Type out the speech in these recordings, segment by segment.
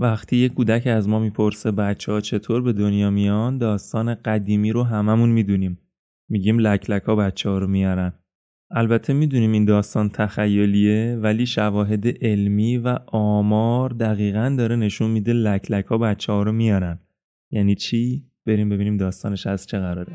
وقتی یه کودک از ما می‌پرسه بچه ها چطور به دنیا میان داستان قدیمی رو هممون می‌دونیم. میگیم لک لک ها بچه ها رو میارن. البته می‌دونیم این داستان تخیلیه ولی شواهد علمی و آمار دقیقا داره نشون میده لک لک ها بچه ها رو میارن. یعنی چی؟ بریم ببینیم داستانش از چه قراره.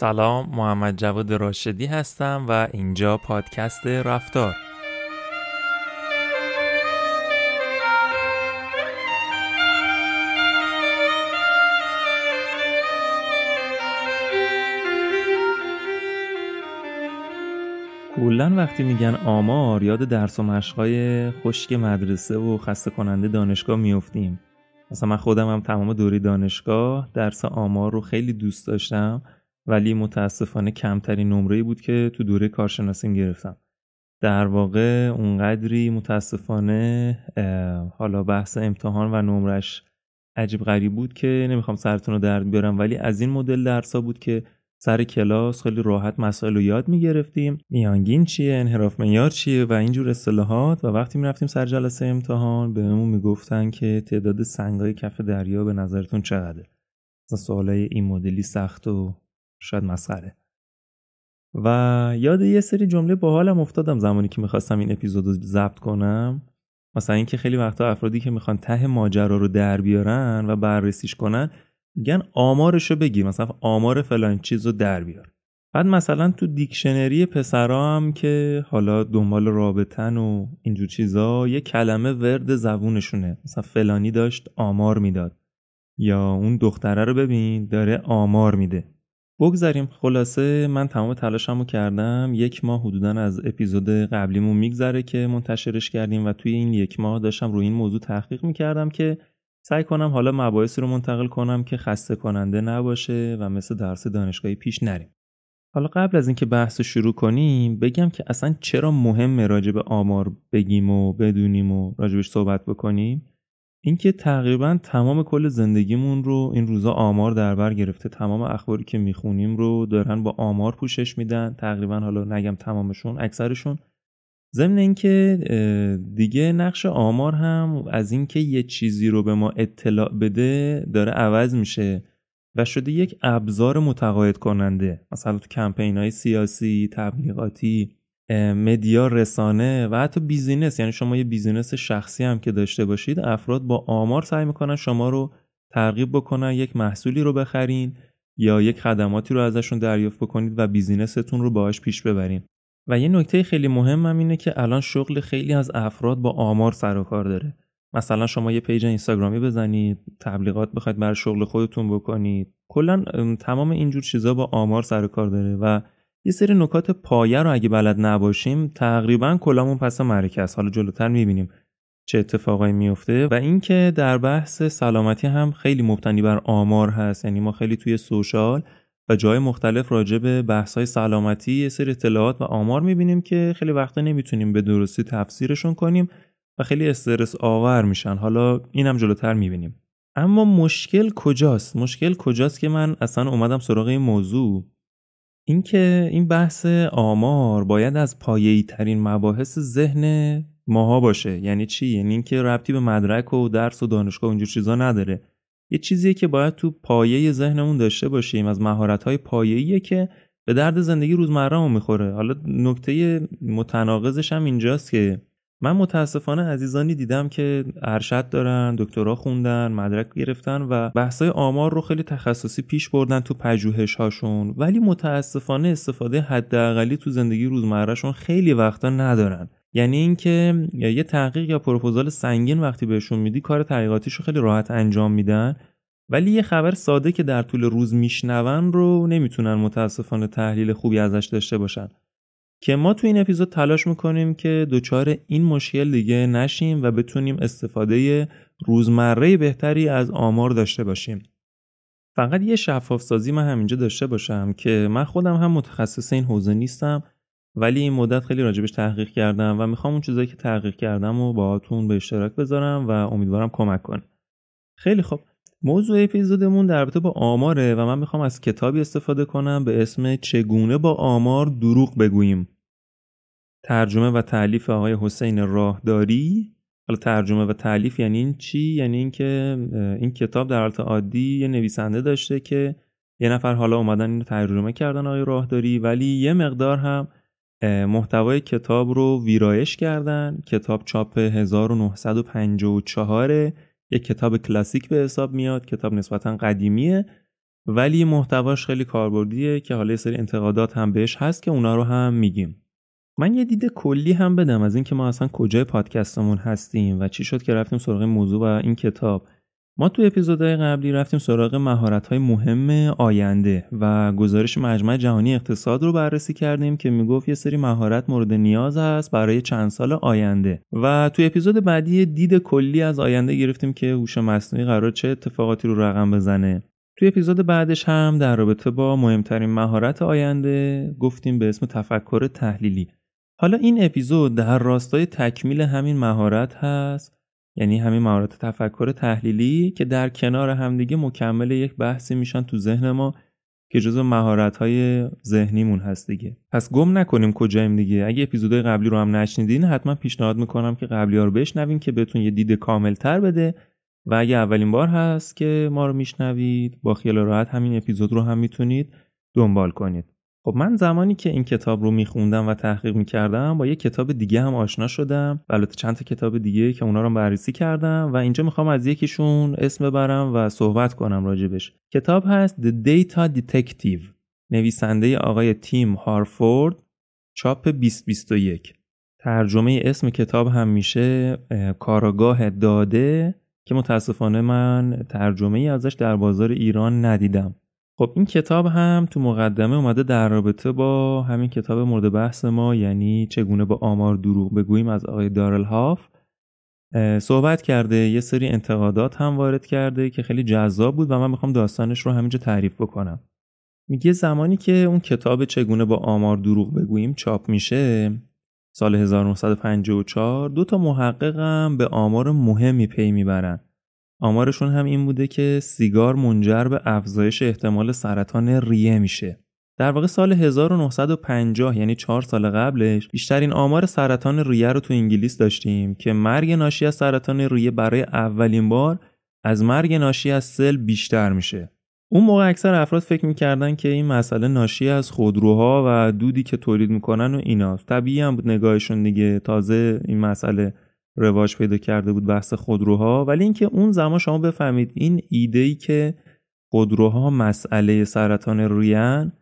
سلام محمد جواد راشدی هستم و اینجا پادکست رفتار. کلا وقتی میگن آمار یاد درس و مشقای خشک مدرسه و خسته کننده دانشگاه میفتیم مثلا من خودم هم تمام دوری دانشگاه درس آمار رو خیلی دوست داشتم. ولی متاسفانه کمترین نمره بود که تو دوره کارشناسیم گرفتم. در واقع اونقدری متاسفانه حالا بحث امتحان و نمرش عجیب غریب بود که نمی‌خوام سرتون رو درد بیارم ولی از این مدل درسا بود که سر کلاس خیلی راحت مسائل رو یاد می‌گرفتیم. میانگین چیه؟ انحراف معیار چیه؟ و اینجور اصطلاحات. و وقتی می‌رفتیم سر جلسه امتحان بهمون می‌گفتن که تعداد سنگای کف دریا به نظرتون چقدره؟ مثلا سوالای این مدلی سخت و شاید مسخره. و یاد یه سری جمله باحالم افتادم زمانی که می‌خواستم این اپیزود رو ضبط کنم. مثلا اینکه خیلی وقتا افرادی که می‌خوان ته ماجرا رو در بیارن و بررسیش کنن میگن آمارشو بگیر مثلا آمار فلان چیز رو در بیار. بعد مثلا تو دیکشنری پسرا هم که حالا دنبال رابطن و اینجور چیزا یه کلمه ورد زبونشونه. مثلا فلانی داشت آمار می‌داد. یا اون دختره رو ببین داره آمار میده. بگذاریم خلاصه من تمام تلاشمو کردم. یک ماه حدودا از اپیزود قبلیمون میگذره که منتشرش کردیم و توی این یک ماه داشتم روی این موضوع تحقیق می‌کردم که سعی کنم حالا مباحثی رو منتقل کنم که خسته کننده نباشه و مثل درس دانشگاهی پیش نریم. حالا قبل از اینکه بحث شروع کنیم بگم که اصلا چرا مهم راجع به آمار بگیم و بدونیم و راجبش صحبت بکنیم؟ اینکه تقریبا تمام کل زندگیمون رو این روزا آمار در بر گرفته تمام اخباری که می‌خونیم رو دارن با آمار پوشش میدن تقریبا حالا نگم تمامشون اکثرشون. ضمن اینکه دیگه نقش آمار هم از اینکه یه چیزی رو به ما اطلاع بده داره عوض میشه و شده یک ابزار متقاعد کننده مثلا تو کمپین های سیاسی تبلیغاتی media رسانه و حتی business یعنی شما یه business شخصی هم که داشته باشید افراد با آمار سعی می‌کنن شما رو ترغیب بکنن یک محصولی رو بخرین یا یک خدماتی رو ازشون دریافت بکنید و business تون رو باهاش پیش ببرین. و یه نکته خیلی مهم هم اینه که الان شغل خیلی از افراد با آمار سر و کار داره. مثلا شما یه page اینستاگرامی بزنید تبلیغات بخواید برای شغل خودتون بکنید. کلا تمام اینجور چیزا با آمار سر و کار داره و یه سری نکات پایه رو اگه بلد نباشیم تقریبا کلاهمون پس است. حالا جلوتر می‌بینیم چه اتفاقایی میفته و اینکه در بحث سلامتی هم خیلی مبتنی بر آمار هست. یعنی ما خیلی توی سوشال و جای مختلف راجع به بحث های سلامتی یه سری اطلاعات و آمار می‌بینیم که خیلی وقتا نمی‌تونیم به درستی تفسیرشون کنیم و خیلی استرس آور میشن. حالا اینم جلوتر می‌بینیم. اما مشکل کجاست؟ مشکل کجاست که من اصلا اومدم سراغ این موضوع؟ اینکه این بحث آمار باید از پایه‌ای ترین مباحث ذهن ماها باشه. یعنی چی؟ یعنی اینکه ربطی به مدرک و درس و دانشگاه و اینجور چیزا نداره. یه چیزیه که باید تو پایه ذهنمون داشته باشیم. از مهارت‌های پایه‌ایه که به درد زندگی روزمرهمون می‌خوره. حالا نکته متناقضش هم اینجاست که من متاسفانه عزیزانی دیدم که ارشد دارن دکترا خوندن مدرک گرفتن و بحثای آمار رو خیلی تخصصی پیش بردن تو پژوهش هاشون ولی متاسفانه استفاده حداقلی تو زندگی روزمرهشون خیلی وقتا ندارن. یعنی اینکه یه تحقیق یا پروپوزال سنگین وقتی بهشون میدی کار تحقیقاتیشو خیلی راحت انجام میدن. ولی یه خبر ساده که در طول روز میشنون رو نمی‌تونن متاسفانه تحلیل خوبی ازش داشته باشن. که ما تو این اپیزود تلاش می‌کنیم که دچار این مشکل دیگه نشیم و بتونیم استفاده روزمره بهتری از آمار داشته باشیم. فقط یه شفاف سازی من همینجا داشته باشم که من خودم هم متخصص این حوزه نیستم ولی این مدت خیلی راجبش تحقیق کردم و می‌خوام اون چیزایی که تحقیق کردم و باهاتون به اشتراک بذارم و امیدوارم کمک کنه. خیلی خوب موضوع اپیزودمون در رابطه با آماره و من می‌خوام از کتابی استفاده کنم به اسم چگونه با آمار دروغ بگوییم. ترجمه و تعلیف آقای حسین راهداری. حالا ترجمه و تعلیف یعنی این چی؟ یعنی اینکه این کتاب در حالت عادی یه نویسنده داشته که یه نفر حالا اومدن اینو ترجمه کردن آقای راهداری ولی یه مقدار هم محتوای کتاب رو ویرایش کردن. کتاب چاپ 1954 یک کتاب کلاسیک به حساب میاد کتاب نسبتا قدیمیه ولی محتواش خیلی کاربردیه که حالا یه سری انتقادات هم بهش هست که اونا رو هم میگیم. من یه دید کلی هم بدم از اینکه ما اصلا کجای پادکستمون هستیم و چی شد که رفتیم سراغ موضوع و این کتاب. ما تو اپیزودهای قبلی رفتیم سراغ مهارت‌های مهم آینده و گزارش مجمع جهانی اقتصاد رو بررسی کردیم که می‌گفت یه سری مهارت مورد نیاز هست برای چند سال آینده. و تو اپیزود بعدی دید کلی از آینده گرفتیم که هوش مصنوعی قرار چه اتفاقاتی رو رقم بزنه. تو اپیزود بعدش هم در رابطه با مهمترین مهارت آینده گفتیم به اسم تفکر تحلیلی. حالا این اپیزود در راستای تکمیل همین مهارت هست یعنی همین مهارت تفکر تحلیلی که در کنار همدیگه مکمل یک بحثی میشن تو ذهن ما که جزو مهارت های ذهنیمون هست دیگه. پس گم نکنیم کجاییم دیگه. اگه اپیزودهای قبلی رو هم نشنیدین حتما پیشنهاد می‌کنم که قبلی ها رو بشنوین که بهتون یه دید کامل تر بده. و اگه اولین بار هست که ما رو میشنوید با خیال راحت همین اپیزود رو هم می‌تونید دنبال کنید. خب من زمانی که این کتاب رو میخوندم و تحقیق می‌کردم با یه کتاب دیگه هم آشنا شدم. البته چند تا کتاب دیگه که اونا رو بررسی کردم و اینجا می‌خوام از یکیشون اسم ببرم و صحبت کنم راجبش. کتاب هست The Data Detective. نویسنده آقای تیم هارفورد چاپ 2021 ترجمه اسم کتاب هم میشه کاراگاه داده که متاسفانه من ترجمه ای ازش در بازار ایران ندیدم. خب این کتاب هم تو مقدمه اومده در رابطه با همین کتاب مورد بحث ما یعنی چگونه با آمار دروغ بگوییم از آقای دارلهاف صحبت کرده یه سری انتقادات هم وارد کرده که خیلی جذاب بود و من می‌خوام داستانش رو همینجا تعریف بکنم. میگه زمانی که اون کتاب چگونه با آمار دروغ بگوییم چاپ میشه سال 1954 دو تا محققم به آمار مهمی پی می‌برن. آمارشون هم این بوده که سیگار منجر به افزایش احتمال سرطان ریه میشه. در واقع سال 1950 یعنی چهار سال قبلش بیشترین آمار سرطان ریه رو تو انگلیس داشتیم که مرگ ناشی از سرطان ریه برای اولین بار از مرگ ناشی از سل بیشتر میشه. اون موقع اکثر افراد فکر می‌کردن که این مسئله ناشی از خودروها و دودی که تولید می‌کنن و ایناست. طبیعی هم بود نگاهشون دیگه تازه این مسئله رواج پیدا کرده بود بحث خودروها. ولی اینکه اون زمان شما بفهمید این ایده ای که خودروها مسئله سرطان رویان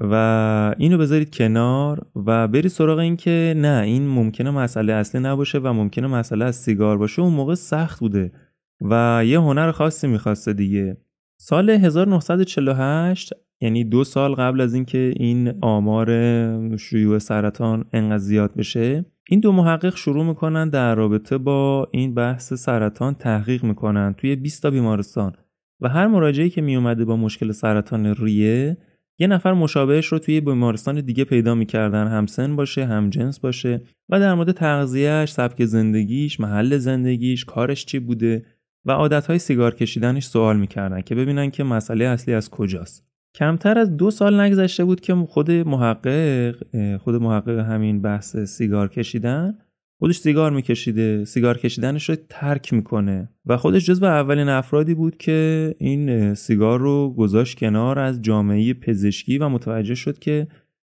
و اینو بذارید کنار و برید سراغ این که نه این ممکنه مسئله اصلی نباشه و ممکنه مسئله از سیگار باشه. اون موقع سخت بوده و یه هنر خاصی می‌خواسته دیگه. سال 1948 یعنی دو سال قبل از اینکه این آمار شیوع سرطان انقدر زیاد بشه این دو محقق شروع می‌کنن در رابطه با این بحث سرطان تحقیق می‌کنن توی 20 تا بیمارستان. و هر مراجعی که میومده با مشکل سرطان ریه یه نفر مشابهش رو توی بیمارستان دیگه پیدا می‌کردن. هم سن باشه هم جنس باشه. و در مورد تغذیهش، سبک زندگیش، محل زندگیش، کارش چی بوده؟ و عادتهای سیگار کشیدنش سوال می‌کردن که ببینن که مسئله اصلی از کجاست. کمتر از دو سال نگذشته بود که خود محقق خود محقق همین بحث سیگار کشیدن خودش سیگار میکشیده سیگار کشیدنش رو ترک می‌کنه و خودش جزو اولین افرادی بود که این سیگار رو گذاشت کنار از جامعه پزشکی و متوجه شد که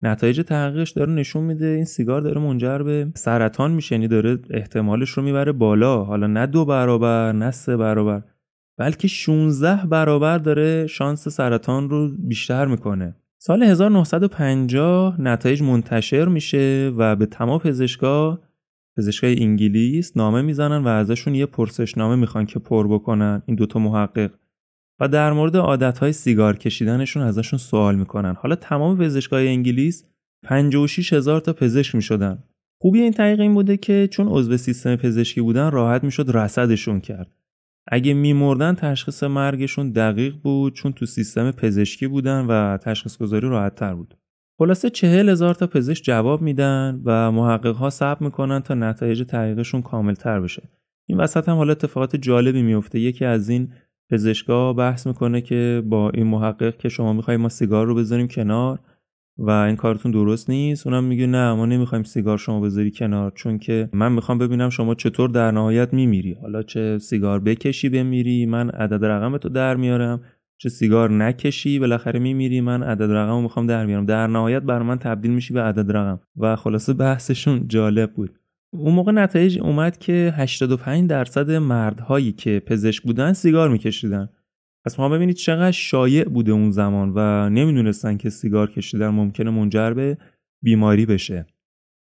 نتایج تحقیقش داره نشون میده. این سیگار داره منجر به سرطان میشه یعنی داره احتمالش رو می‌بره بالا. حالا نه دو برابر نه سه برابر. بلکه 16 برابر داره شانس سرطان رو بیشتر می‌کنه. سال 1950 نتایج منتشر میشه و به تمام پزشکا پزشکای انگلیس نامه می‌زنن و ازشون یه پرسشنامه می‌خوان که پر بکنن. این دوتا محقق. و در مورد عادتهای سیگار کشیدنشون ازشون سوال می‌کنن. حالا تمام پزشکای انگلیس 56 هزار تا پزشک می‌شدن. خوبی این طریق این بوده که چون عضو سیستم پزشکی بودن راحت می‌شد رصدشون کرد. اگه میمردن تشخیص مرگشون دقیق بود چون تو سیستم پزشکی بودن و تشخیص گذاری راحت تر بود. خلاصه چهل هزار تا پزشک جواب میدن و محقق ها ثبت می‌کنن تا نتایج تحقیقشون کامل تر بشه. این وسط هم حالا اتفاقات جالبی میفته. یکی از این پزشکا بحث می‌کنه که با این محقق که شما می‌خوای ما سیگار رو بذاریم کنار و این کارتون درست نیست؟ اونم میگه نه ما نمی‌خوایم سیگار شما بذاری کنار چون که من می‌خوام ببینم شما چطور در نهایت میمیری. حالا چه سیگار بکشی بمیری من عدد رقم تو در میارم. چه سیگار نکشی بالاخره میمیری من عدد رقم می‌خوام در میارم. در نهایت بر من تبدیل میشی به عدد رقم. و خلاصه بحثشون جالب بود. اون موقع نتایج اومد که 85 درصد مردهایی که پزشک بودن سیگار میکشیدن. پس ما ببینید چقدر شایع بوده اون زمان و نمی‌دونستن که سیگار کشیدن ممکنه منجر به بیماری بشه.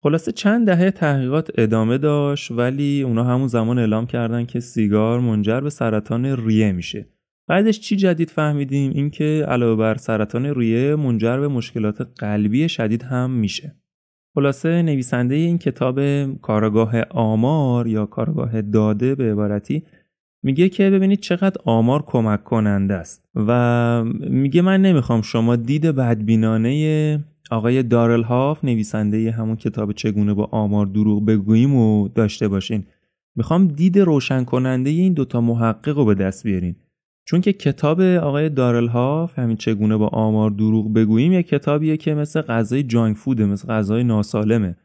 خلاصه چند دهه تحقیقات ادامه داشت ولی اونا همون زمان اعلام کردن که سیگار منجر به سرطان ریه میشه. بعدش چی جدید فهمیدیم؟ اینکه علاوه بر سرطان ریه منجر به مشکلات قلبی شدید هم میشه. خلاصه نویسنده این کتاب کارگاه آمار یا کارگاه داده به عبارتی میگه که ببینید چقدر آمار کمک کننده است و میگه من نمی‌خوام شما دید بدبینانه آقای دارل هاف نویسنده همون کتاب چگونه با آمار دروغ بگوییم و داشته باشین. می‌خوام دید روشن کننده این دوتا محقق رو به دست بیارین. چون که کتاب آقای دارل هاف همین چگونه با آمار دروغ بگوییم یه کتابیه که مثل غذای جانک فوده مثل غذای ناسالمه.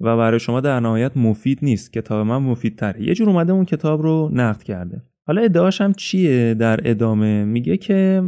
و برای شما در نهایت مفید نیست کتاب من مفید تره یه جور اومده اون کتاب رو نقد کرده. حالا ادعاش هم چیه در ادامه؟ میگه که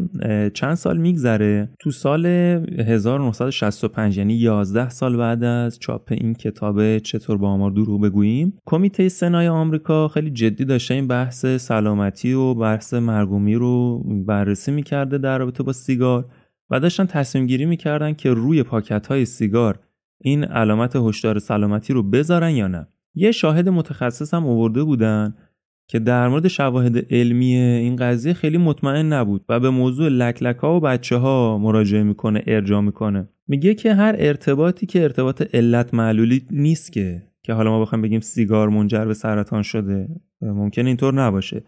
چند سال میگذره؟ تو سال 1965 یعنی 11 سال بعد از چاپ این کتاب چطور با آمار دروغ بگوییم کمیته سنای آمریکا خیلی جدی داشته این بحث سلامتی و بحث مرگومی رو بررسی می‌کرده در رابطه با سیگار و داشتن تصمیم گیری می‌کردن که روی پاکت های سیگار این علامت هشدار سلامتی رو بذارن یا نه؟ یه شاهد متخصص هم آورده بودن که در مورد شواهد علمی این قضیه خیلی مطمئن نبود و به موضوع لکلک ها و بچه ها مراجعه می‌کنه ارجاع می‌کنه. میگه که هر ارتباطی که ارتباط علت معلولی نیست که که حالا ما بخوایم بگیم سیگار منجر به سرطان شده ممکن اینطور نباشه.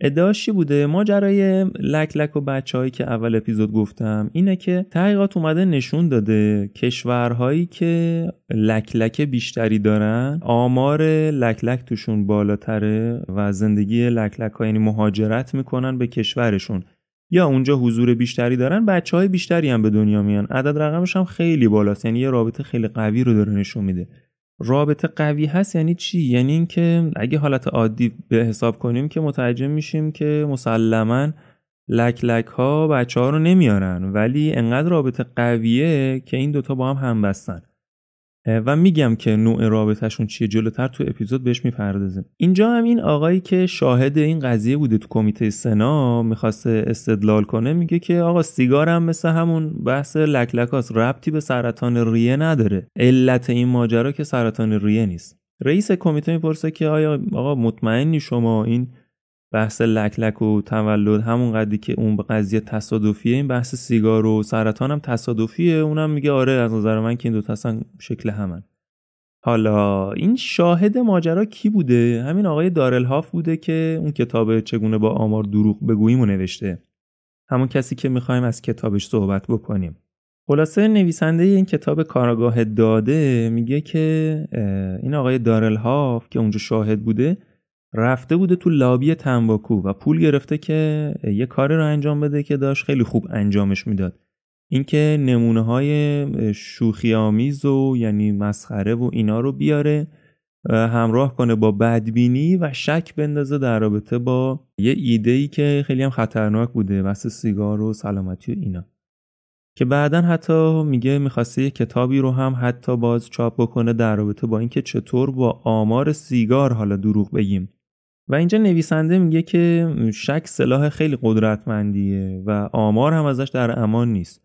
ادعاش بوده؟ ماجرای لک لک و بچههایی که اول اپیزود گفتم اینه که تحقیقات اومده نشون داده کشورهایی که لک لک بیشتری دارن آمار لک لک توشون بالاتره و زندگی لک لک ها یعنی مهاجرت می‌کنن به کشورشون. یا اونجا حضور بیشتری دارن بچه های بیشتری هم به دنیا میان. عدد رقمش هم خیلی بالاست یعنی یه رابطه خیلی قوی رو داره نشون میده. رابطه قوی هست یعنی چی؟ یعنی اینکه اگه حالت عادی به حساب کنیم که متوجه میشیم که مسلما لک لک ها بچه ها رو نمیارن ولی انقدر رابطه قویه که این دوتا با هم هم بستن. و میگم که نوع رابطهشون چیه جلوتر تو اپیزود بهش می‌پردازیم. اینجا هم این آقایی که شاهد این قضیه بوده تو کمیته سنا می‌خواسته استدلال کنه میگه که آقا سیگار هم مثل همون بحث لکلکاس ربطی به سرطان ریه نداره. علت این ماجرا که سرطان ریه نیست. رئیس کمیته می‌پرسه که آیا آقا مطمئنی شما این بحث لکلک و تولد همون قدی که اون قضیه تصادفیه این بحث سیگار و سرطان هم تصادفیه. اونم میگه آره از نظر من که این دو اصلا شکل همن. حالا این شاهد ماجرا کی بوده؟ همین آقای دارلهاف بوده که اون کتاب چگونه با آمار دروغ بگوییم و نوشته. همون کسی که می‌خوایم از کتابش صحبت بکنیم. خلاصه نویسنده این کتاب کاراگاه داده میگه که این آقای دارلهاف که اونجا شاهد بوده رفته بوده تو لابی تنباکو و پول گرفته که یه کاری رو انجام بده که داشت خیلی خوب انجامش می‌داد. اینکه نمونه های شوخی آمیز و یعنی مسخره و اینا رو بیاره همراه کنه با بدبینی و شک بندازه در رابطه با یه ایده ای که خیلی هم خطرناک بوده واسه سیگار و سلامتی و اینا. که بعدا حتی میگه می‌خواسته یه کتابی رو هم حتی باز چاپ بکنه در رابطه با اینکه چطور با آمار سیگار حالا دروغ بگیم. و اینجا نویسنده میگه که شک سلاح خیلی قدرتمندیه و آمار هم ازش در امان نیست.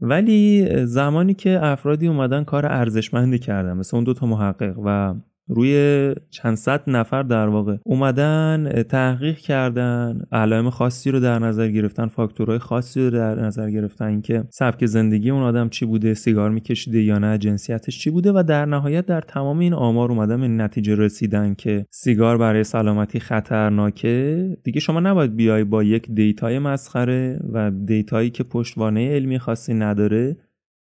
ولی زمانی که افرادی اومدن کار ارزشمندی کردن مثل اون دوتا محقق و روی چند صد نفر در واقع اومدن تحقیق کردن علائم خاصی رو در نظر گرفتن فاکتورهای خاصی رو در نظر گرفتن اینکه سبک زندگی اون آدم چی بوده سیگار میکشیده یا نه جنسیتش چی بوده و در نهایت در تمام این آمار اومدن به نتیجه رسیدن که سیگار برای سلامتی خطرناکه. دیگه شما نباید بیای با یک data ی مسخره و data یی که پشتوانه علمی خاصی نداره.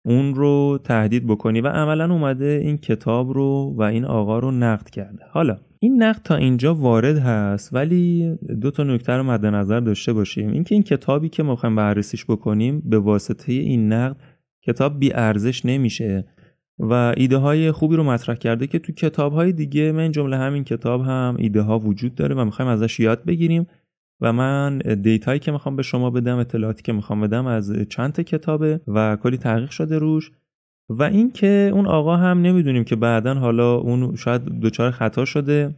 اون رو تهدید بکنی و عملا اومده این کتاب رو و این آقا رو نقد کرده. حالا این نقد تا اینجا وارد هست ولی دو تا نکته رو مد نظر داشته باشیم. اینکه این کتابی که ما می‌خوایم بررسیش بکنیم به واسطه این نقد کتاب بی ارزش نمیشه و ایده های خوبی رو مطرح کرده که تو کتاب های دیگه من جمله همین کتاب هم ایده ها وجود داره و می‌خوایم ازش یاد بگیریم. و من دیتایی که می‌خوام به شما بدم اطلاعاتی که می‌خوام بدم از چند تا کتابه و کلی تحقیق شده روش. و اینکه اون آقا هم نمی‌دونیم که بعدا حالا اون شاید دچار خطا شده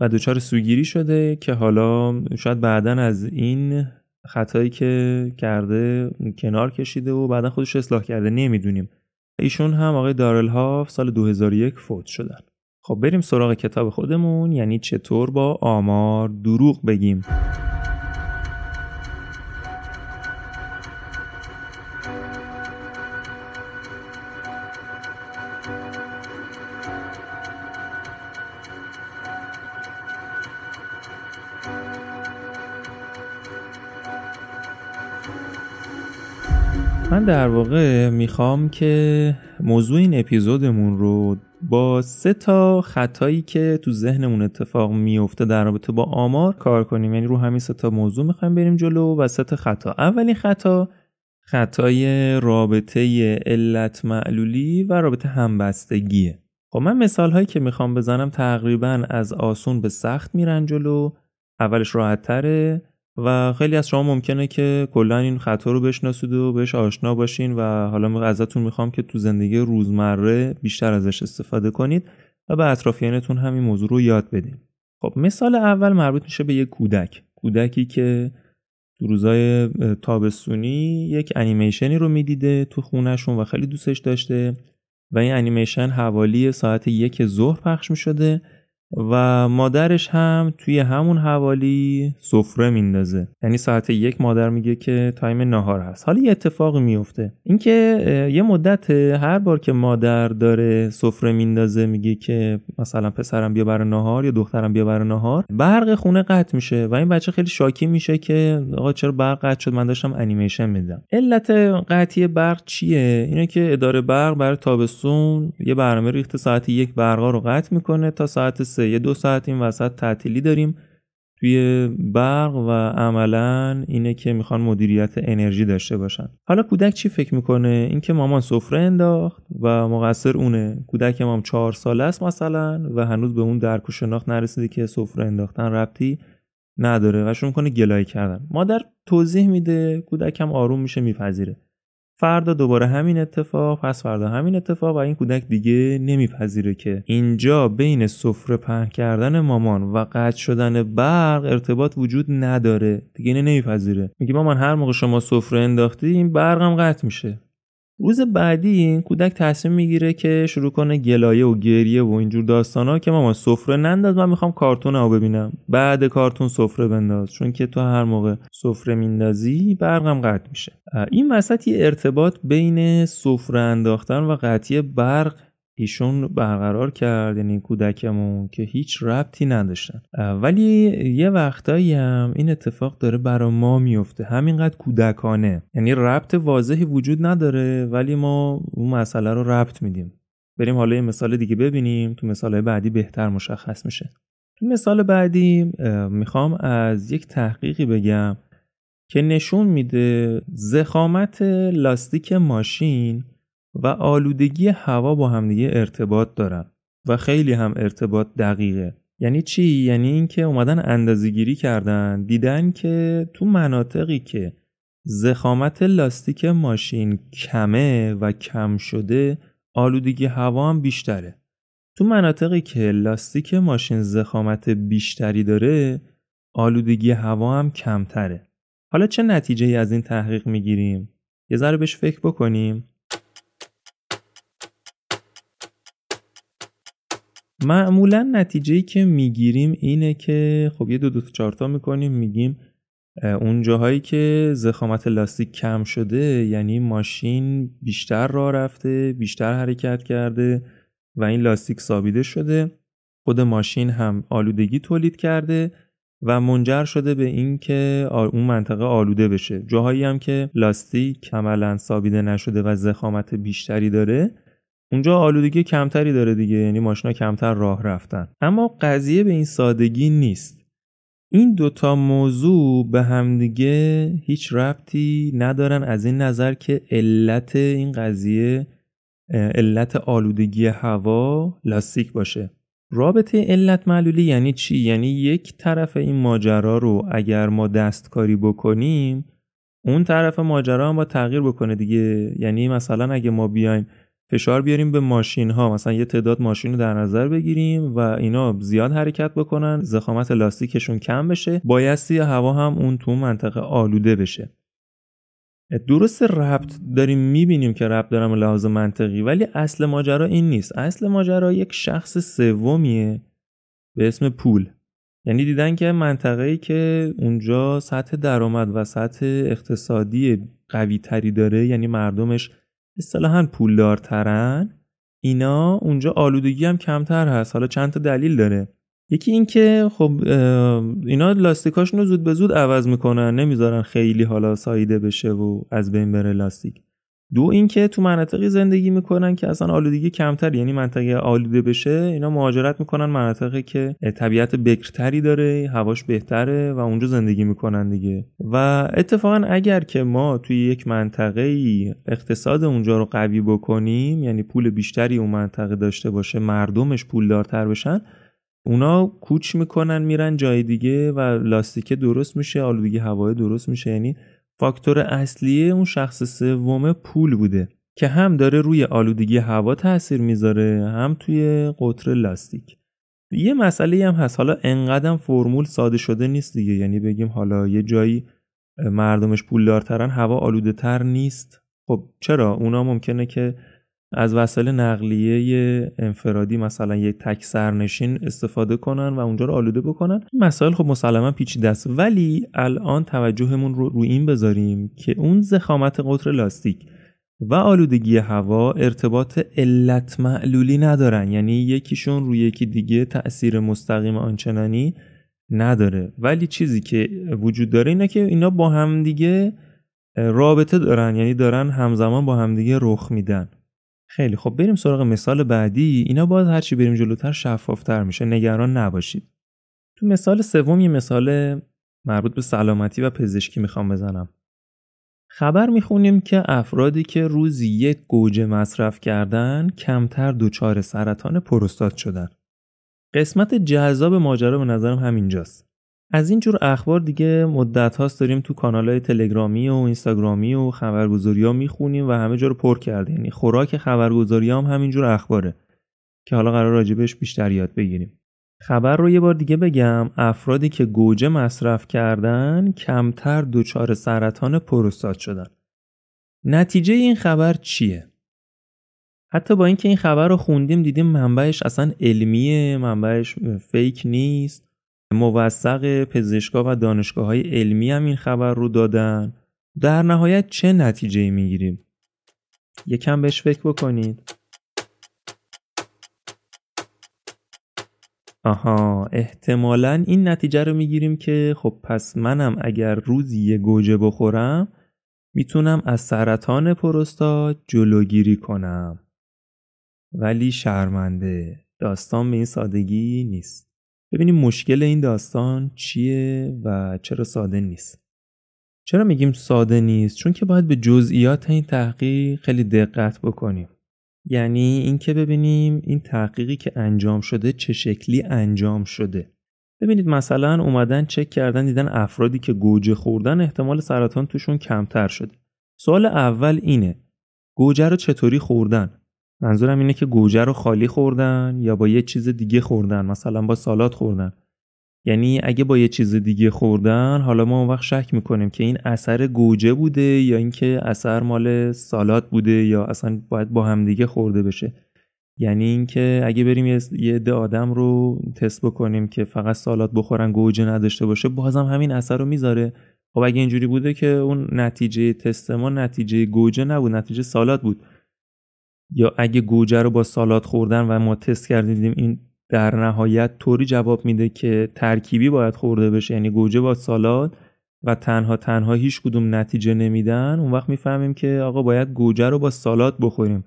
و دچار سوگیری شده که حالا شاید بعدا از این خطایی که کرده کنار کشیده و بعدا خودش اصلاح کرده نمی‌دونیم. ایشون هم آقای دارالهاف سال 2001 فوت شدن. خب بریم سراغ کتاب خودمون یعنی چطور با آمار دروغ بگیم؟ من در واقع می‌خوام که موضوع این اپیزودمون رو با سه تا خطایی که تو ذهنمون اتفاق میفته در رابطه با آمار کار کنیم. یعنی رو همین سه تا موضوع می‌خوایم بریم جلو و سه تا خطا. اولین خطا خطای رابطه علت معلولی و رابطه همبستگیه. خب من مثال هایی که می‌خوام بزنم تقریبا از آسون به سخت میرن جلو. اولش راحت تره و خیلی از شما ممکنه که کلا این خطا رو بشناسید و بهش آشنا باشین و حالا ازتون می‌خوام که تو زندگی روزمره بیشتر ازش استفاده کنید و به اطرافیانتون همین موضوع رو یاد بدین. خب مثال اول مربوط میشه به یک کودک. کودکی که تو روزای تابستونی یک انیمیشنی رو می‌دیده تو خونهشون و خیلی دوستش داشته و این انیمیشن حوالی ساعت یک ظهر پخش می‌شده و مادرش هم توی همون حوالی سفره میندازه. یعنی ساعت یک مادر میگه که تایم نهار هست. حالا یه اتفاقی میفته. اینکه یه مدت هر بار که مادر داره سفره میندازه میگه که مثلا پسرم بیا برای نهار یا دخترم بیا برای نهار برق خونه قطع میشه و این بچه خیلی شاکی میشه که آقا چرا برق قطع شد؟ من داشتم انیمیشن میدم علت قطعی برق چیه؟ اینه که اداره برق برای تابستون یه برنامه ریخت ساعت یک برقا رو قطع می‌کنه تا ساعت یه دو ساعت این وسط تعطیلی داریم. توی برق و عملا اینه که می‌خوان مدیریت انرژی داشته باشن. حالا کودک چی فکر می‌کنه؟ اینکه مامان سفره انداخت و مقصر اونه. کودک مام چهار ساله است مثلا و هنوز به اون درک و شناخت نرسیده که سفره انداختن ربطی نداره و شروع کنه گلایه کردن. مادر توضیح میده کودکم آروم میشه میپذیره. فردا دوباره همین اتفاق پس فردا همین اتفاق و این کودک دیگه نمیپذیره که اینجا بین سفره پهن کردن مامان و قطع شدن برق ارتباط وجود نداره. دیگه نمیپذیره. میگه مامان هر موقع شما سفره انداختی این برقم قطع میشه. روز بعدی این کودک تصمیم می‌گیره که شروع کنه گلایه و گریه و اینجور داستانا که ماما سفره ننداز من می‌خوام کارتون رو ببینم. بعد کارتون سفره بنداز. چون که تو هر موقع سفره میندازی برقم قطع میشه. این وسط یه ارتباط بین سفره انداختن و قطعی برق ایشون برقرار کرد یعنی کودکمون که هیچ ربطی نداشتن. ولی یه وقتایی هم این اتفاق داره برا ما میفته. همینقدر کودکانه. یعنی ربط واضحی وجود نداره ولی ما اون مسئله رو ربط میدیم. بریم حالا یه مثال دیگه ببینیم. تو مثال بعدی بهتر مشخص میشه. تو مثال بعدی می‌خوام از یک تحقیقی بگم که نشون میده زخامت لاستیک ماشین و آلودگی هوا با همدیگه ارتباط دارن و خیلی هم ارتباط دقیقه. یعنی چی؟ یعنی اینکه اومدن اندازه‌گیری کردن دیدن که تو مناطقی که زخامت لاستیک ماشین کمه و کم شده آلودگی هوا هم بیشتره. تو مناطقی که لاستیک ماشین زخامت بیشتری داره آلودگی هوا هم کمتره. حالا چه نتیجه ای از این تحقیق می‌گیریم؟ یه ذره بهش فکر بکنیم. معمولا نتیجه که می‌گیریم اینه که خب یه دو دو چارتا می‌کنیم میگیم اون جاهایی که زخامت لاستیک کم شده یعنی ماشین بیشتر راه رفته بیشتر حرکت کرده و این لاستیک سابیده شده. خود ماشین هم آلودگی تولید کرده و منجر شده به اینکه اون منطقه آلوده بشه. جاهایی هم که لاستیک عملا سابیده نشده و زخامت بیشتری داره اونجا آلودگی کمتری داره دیگه یعنی ماشینا کمتر راه رفتن. اما قضیه به این سادگی نیست. این دوتا موضوع به همدیگه هیچ ربطی ندارن از این نظر که علت این قضیه علت آلودگی هوا لاستیک باشه. رابطه علت معلولی یعنی چی؟ یعنی یک طرف این ماجرا رو اگر ما دستکاری بکنیم اون طرف ماجرا هم با تغییر بکنه دیگه. یعنی مثلا اگه ما بیایم فشار بیاریم به ماشین ها مثلا یه تعداد ماشین رو در نظر بگیریم و اینا زیاد حرکت بکنن زخامت لاستیکشون کم بشه. بایستی هوا هم اون تو منطقه آلوده بشه. درست ربط داریم می‌بینیم که ربط دارم لحاظ منطقی ولی اصل ماجرا این نیست. اصل ماجرا یک شخص سومیه به اسم پول. یعنی دیدن که منطقه‌ای که اونجا سطح درآمد و سطح اقتصادی قوی تری داره یعنی مردمش اصطلاحا پولدارترن اینا اونجا آلودگی هم کمتر هست. حالا چند تا دلیل داره. یکی این که خب اینا لاستیکاشون رو زود به زود عوض می‌کنن نمی‌ذارن خیلی حالا ساییده بشه و از بین بره لاستیک. دو اینکه تو مناطقی زندگی می‌کنن که اصلا آلودگی کمتر یعنی منطقه آلوده بشه اینا مهاجرت می‌کنن مناطقی که طبیعت بکرتری داره هواش بهتره و اونجا زندگی می‌کنن دیگه. و اتفاقا اگر که ما توی یک منطقه اقتصاد اونجا رو قوی بکنیم یعنی پول بیشتری اون منطقه داشته باشه مردمش پولدارتر بشن اونا کوچ می‌کنن میرن جای دیگه و لاستیکه درست میشه آلودگی هوای درست میشه. یعنی فاکتور اصلی اون شخص سوم پول بوده که هم داره روی آلودگی هوا تاثیر می‌ذاره هم توی قطر لاستیک. یه مسئله هم هست. حالا انقدر فرمول ساده شده نیست دیگه. یعنی بگیم حالا یه جایی مردمش پولدارترن هوا آلوده تر نیست. خب چرا؟ اونا ممکنه که از وسایل نقلیه انفرادی مثلا یک تک سرنشین استفاده کنن و اونجا رو آلوده بکنن. مسائل خب مسلما پیچیده است. ولی الان توجهمون رو روی این بذاریم که اون زخامت قطر لاستیک و آلودگی هوا ارتباط علت معلولی ندارن. یعنی یکیشون روی یکی دیگه تأثیر مستقیم آنچنانی نداره. ولی چیزی که وجود داره اینه که اینا با همدیگه رابطه دارن. یعنی دارن همزمان با همدیگه رخ میدن. خیلی. خب بریم سراغ مثال بعدی. اینا باز هرچی بریم جلوتر شفافتر میشه. نگران نباشید. تو مثال سوم یه مثال مربوط به سلامتی و پزشکی می‌خوام بزنم. خبر می‌خونیم که افرادی که روزی یک گوجه مصرف کردن کمتر دچار سرطان پروستات شدن. قسمت جذاب ماجرا به نظرم همینجاست. از این جور اخبار دیگه مدت هاست داریم تو کانال های تلگرامی و اینستاگرامی و خبرگزاری ها می‌خونیم و همه جا رو پر کرده یعنی خوراک خبرگزاری هم همینجور اخباره که حالا قرار راجبش بیشتر یاد بگیریم. خبر رو یه بار دیگه بگم. افرادی که گوجه مصرف کردن کمتر دچار سرطان پروستات شدن. نتیجه این خبر چیه؟ حتی با اینکه این خبر رو خوندیم دیدیم منبعش اصلا علمیه منبعش فیک نیست. موثق پزشکا و دانشگاه های علمی هم این خبر رو دادن. در نهایت چه نتیجه می‌گیریم؟ یکم بهش فکر بکنید. آها احتمالا این نتیجه رو می‌گیریم که خب پس منم اگر روزی یه گوجه بخورم می‌تونم از سرطان پروستات جلوگیری کنم. ولی شرمنده داستان به این سادگی نیست. ببینیم مشکل این داستان چیه و چرا ساده نیست. چرا میگیم ساده نیست؟ چون که باید به جزئیات این تحقیق خیلی دقت بکنیم. یعنی اینکه ببینیم این تحقیقی که انجام شده چه شکلی انجام شده. ببینید مثلا اومدن چک کردن دیدن افرادی که گوجه خوردن احتمال سرطان توشون کمتر شده. سوال اول اینه گوجه رو چطوری خوردن؟ منظورم اینه که گوجه رو خالی خوردن یا با یه چیز دیگه خوردن مثلا با سالات خوردن. یعنی اگه با یه چیز دیگه خوردن حالا ما اون وقت شک می‌کنیم که این اثر گوجه بوده یا اینکه اثر مال سالات بوده یا اصلا باید با هم دیگه خورده بشه. یعنی اینکه اگه بریم یه عده آدم رو تست بکنیم که فقط سالات بخورن گوجه نداشته باشه بازم همین اثر رو می‌ذاره. خب اگه اینجوری بوده که اون نتیجه تست ما نتیجه گوجه نبود نتیجه سالات بود. یا اگه گوجه رو با سالات خوردن و ما تست کردیم این در نهایت طوری جواب میده که ترکیبی باید خورده بشه. یعنی گوجه با سالاد و تنها تنها هیچ کدوم نتیجه نمیدن. اون وقت می‌فهمیم که آقا باید گوجه رو با سالاد بخوریم.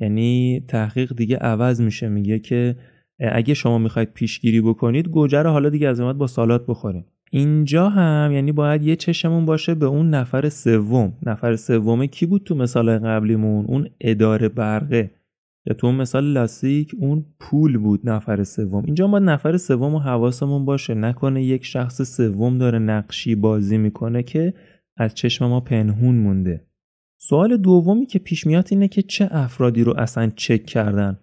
یعنی تحقیق دیگه عوض میشه. میگه که اگه شما می‌خواید پیشگیری بکنید گوجه رو حالا دیگه از با سالاد بخوریم اینجا هم یعنی باید یه چشمون باشه به اون نفر سوم. نفر سوم کی بود تو مثال قبلیمون؟ اون اداره برقه. یا تو اون مثال لاستیک اون پول بود نفر سوم. اینجا ما نفر سوم و حواسمون باشه. نکنه یک شخص سوم داره نقشی بازی می‌کنه که از چشم ما پنهون مونده. سوال دومی که پیش میاد اینه که چه افرادی رو اصلا چک کردن؟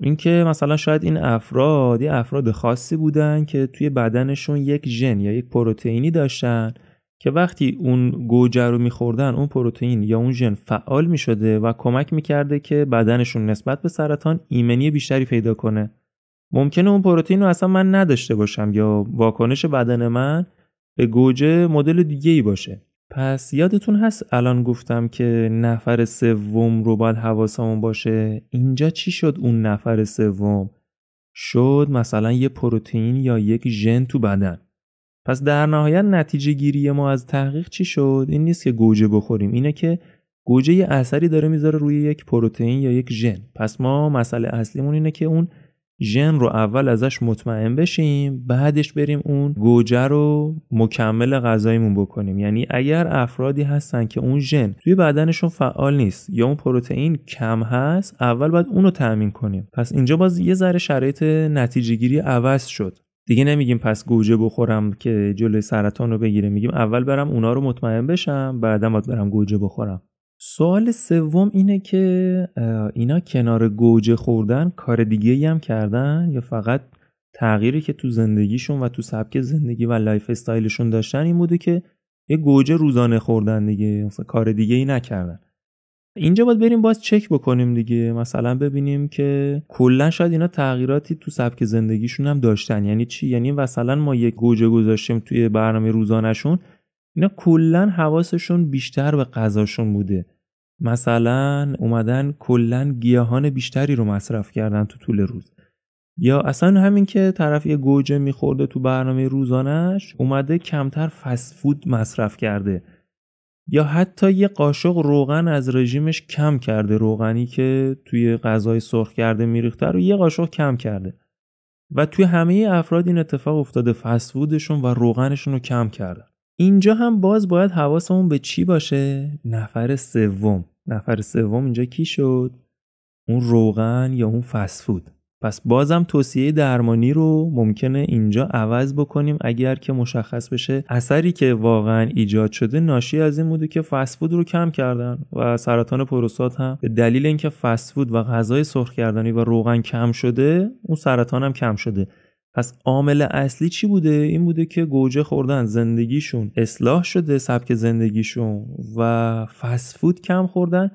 اینکه مثلا شاید این افراد یه افراد خاصی بودن که توی بدنشون یک ژن یا یک پروتئینی داشتن که وقتی اون گوجه رو میخوردن اون پروتئین یا اون ژن فعال می‌شده و کمک می‌کرده که بدنشون نسبت به سرطان ایمنی بیشتری پیدا کنه. ممکنه اون پروتئین رو اصلا من نداشته باشم یا واکنش بدن من به گوجه مدل دیگه ای باشه. پس یادتون هست الان گفتم که نفر سوم رو باید حواسمون باشه؟ اینجا چی شد اون نفر سوم؟ شد مثلا یه پروتئین یا یک ژن تو بدن. پس در نهایت نتیجه گیری ما از تحقیق چی شد؟ این نیست که گوجه بخوریم اینه که گوجه یه اثری داره می‌ذاره روی یک پروتئین یا یک ژن. پس ما مسئله اصلیمون اینه که اون ژن رو اول ازش مطمئن بشیم بعدش بریم اون گوجه رو مکمل غذاییمون بکنیم. یعنی اگر افرادی هستن که اون ژن توی بدنشون فعال نیست یا اون پروتئین کم هست اول باید اونو تأمین کنیم. پس اینجا باز یه ذره شرایط نتیجه گیری عوض شد. دیگه نمیگیم پس گوجه بخورم که جلوی سرطان رو بگیره میگیم اول برم اونا رو مطمئن بشم بعدم باید برم گوجه بخورم. سوال سوم اینه که اینا کنار گوجه خوردن کار دیگه هم کردن یا فقط تغییری که تو زندگیشون و تو سبک زندگی و lifestyle شون داشتن این بوده که یه گوجه روزانه خوردن دیگه مثلا کار دیگه ای نکردن. اینجا باید بریم باز چک بکنیم دیگه. مثلا ببینیم که کلا شاید اینا تغییراتی تو سبک زندگیشون هم داشتن. یعنی چی؟ یعنی مثلا ما یک گوجه گذاشتیم توی برنامه روزانهشون اینا کلا حواسشون بیشتر به غذاشون بوده. مثلا اومدن کلا گیاهان بیشتری رو مصرف کردن تو طول روز. یا اصلا همین که طرف یه گوجه میخورده تو برنامه روزانش اومده کمتر فست فود مصرف کرده. یا حتی یه قاشق روغن از رژیمش کم کرده روغنی که توی غذای سرخ کرده میریخته رو یه قاشق کم کرده. و توی همه افراد این اتفاق افتاده فسفودشون و روغنشون رو کم کردن. اینجا هم باز باید حواسمون به چی باشه؟ نفر سوم. نفر سوم اینجا کی شد؟ اون روغن یا اون فسفود پس بازم توصیه درمانی رو ممکنه اینجا عوض بکنیم اگر که مشخص بشه اثری که واقعا ایجاد شده ناشی از این بوده که فسفود رو کم کردن و سرطان پروستات هم. به دلیل اینکه فسفود و غذای سرخ کردنی و روغن کم شده اون سرطان هم کم شده. پس عامل اصلی چی بوده؟ این بوده که گوجه خوردن زندگیشون اصلاح شده سبک زندگیشون و فسفود کم خوردن.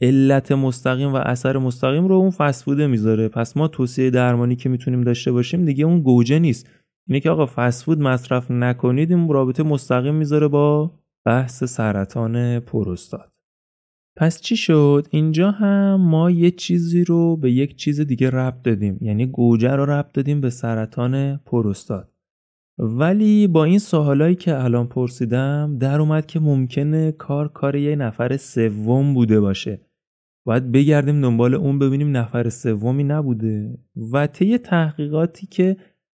علت مستقیم و اثر مستقیم رو اون فسفوده می‌ذاره. پس ما توصیه درمانی که می‌تونیم داشته باشیم دیگه اون گوجه نیست. اینه که آقا فسفود مصرف نکنید این رابطه مستقیم می‌ذاره با بحث سرطان پروستات. پس چی شد؟ اینجا هم ما یه چیزی رو به یک چیز دیگه ربط دادیم. یعنی گوجه رو ربط دادیم به سرطان پروستات. ولی با این سوالایی که الان پرسیدم در اومد که ممکنه کار کار یه نفر سوم بوده باشه. باید بگردیم دنبال اون ببینیم نفر سومی نبوده. و طی تحقیقاتی که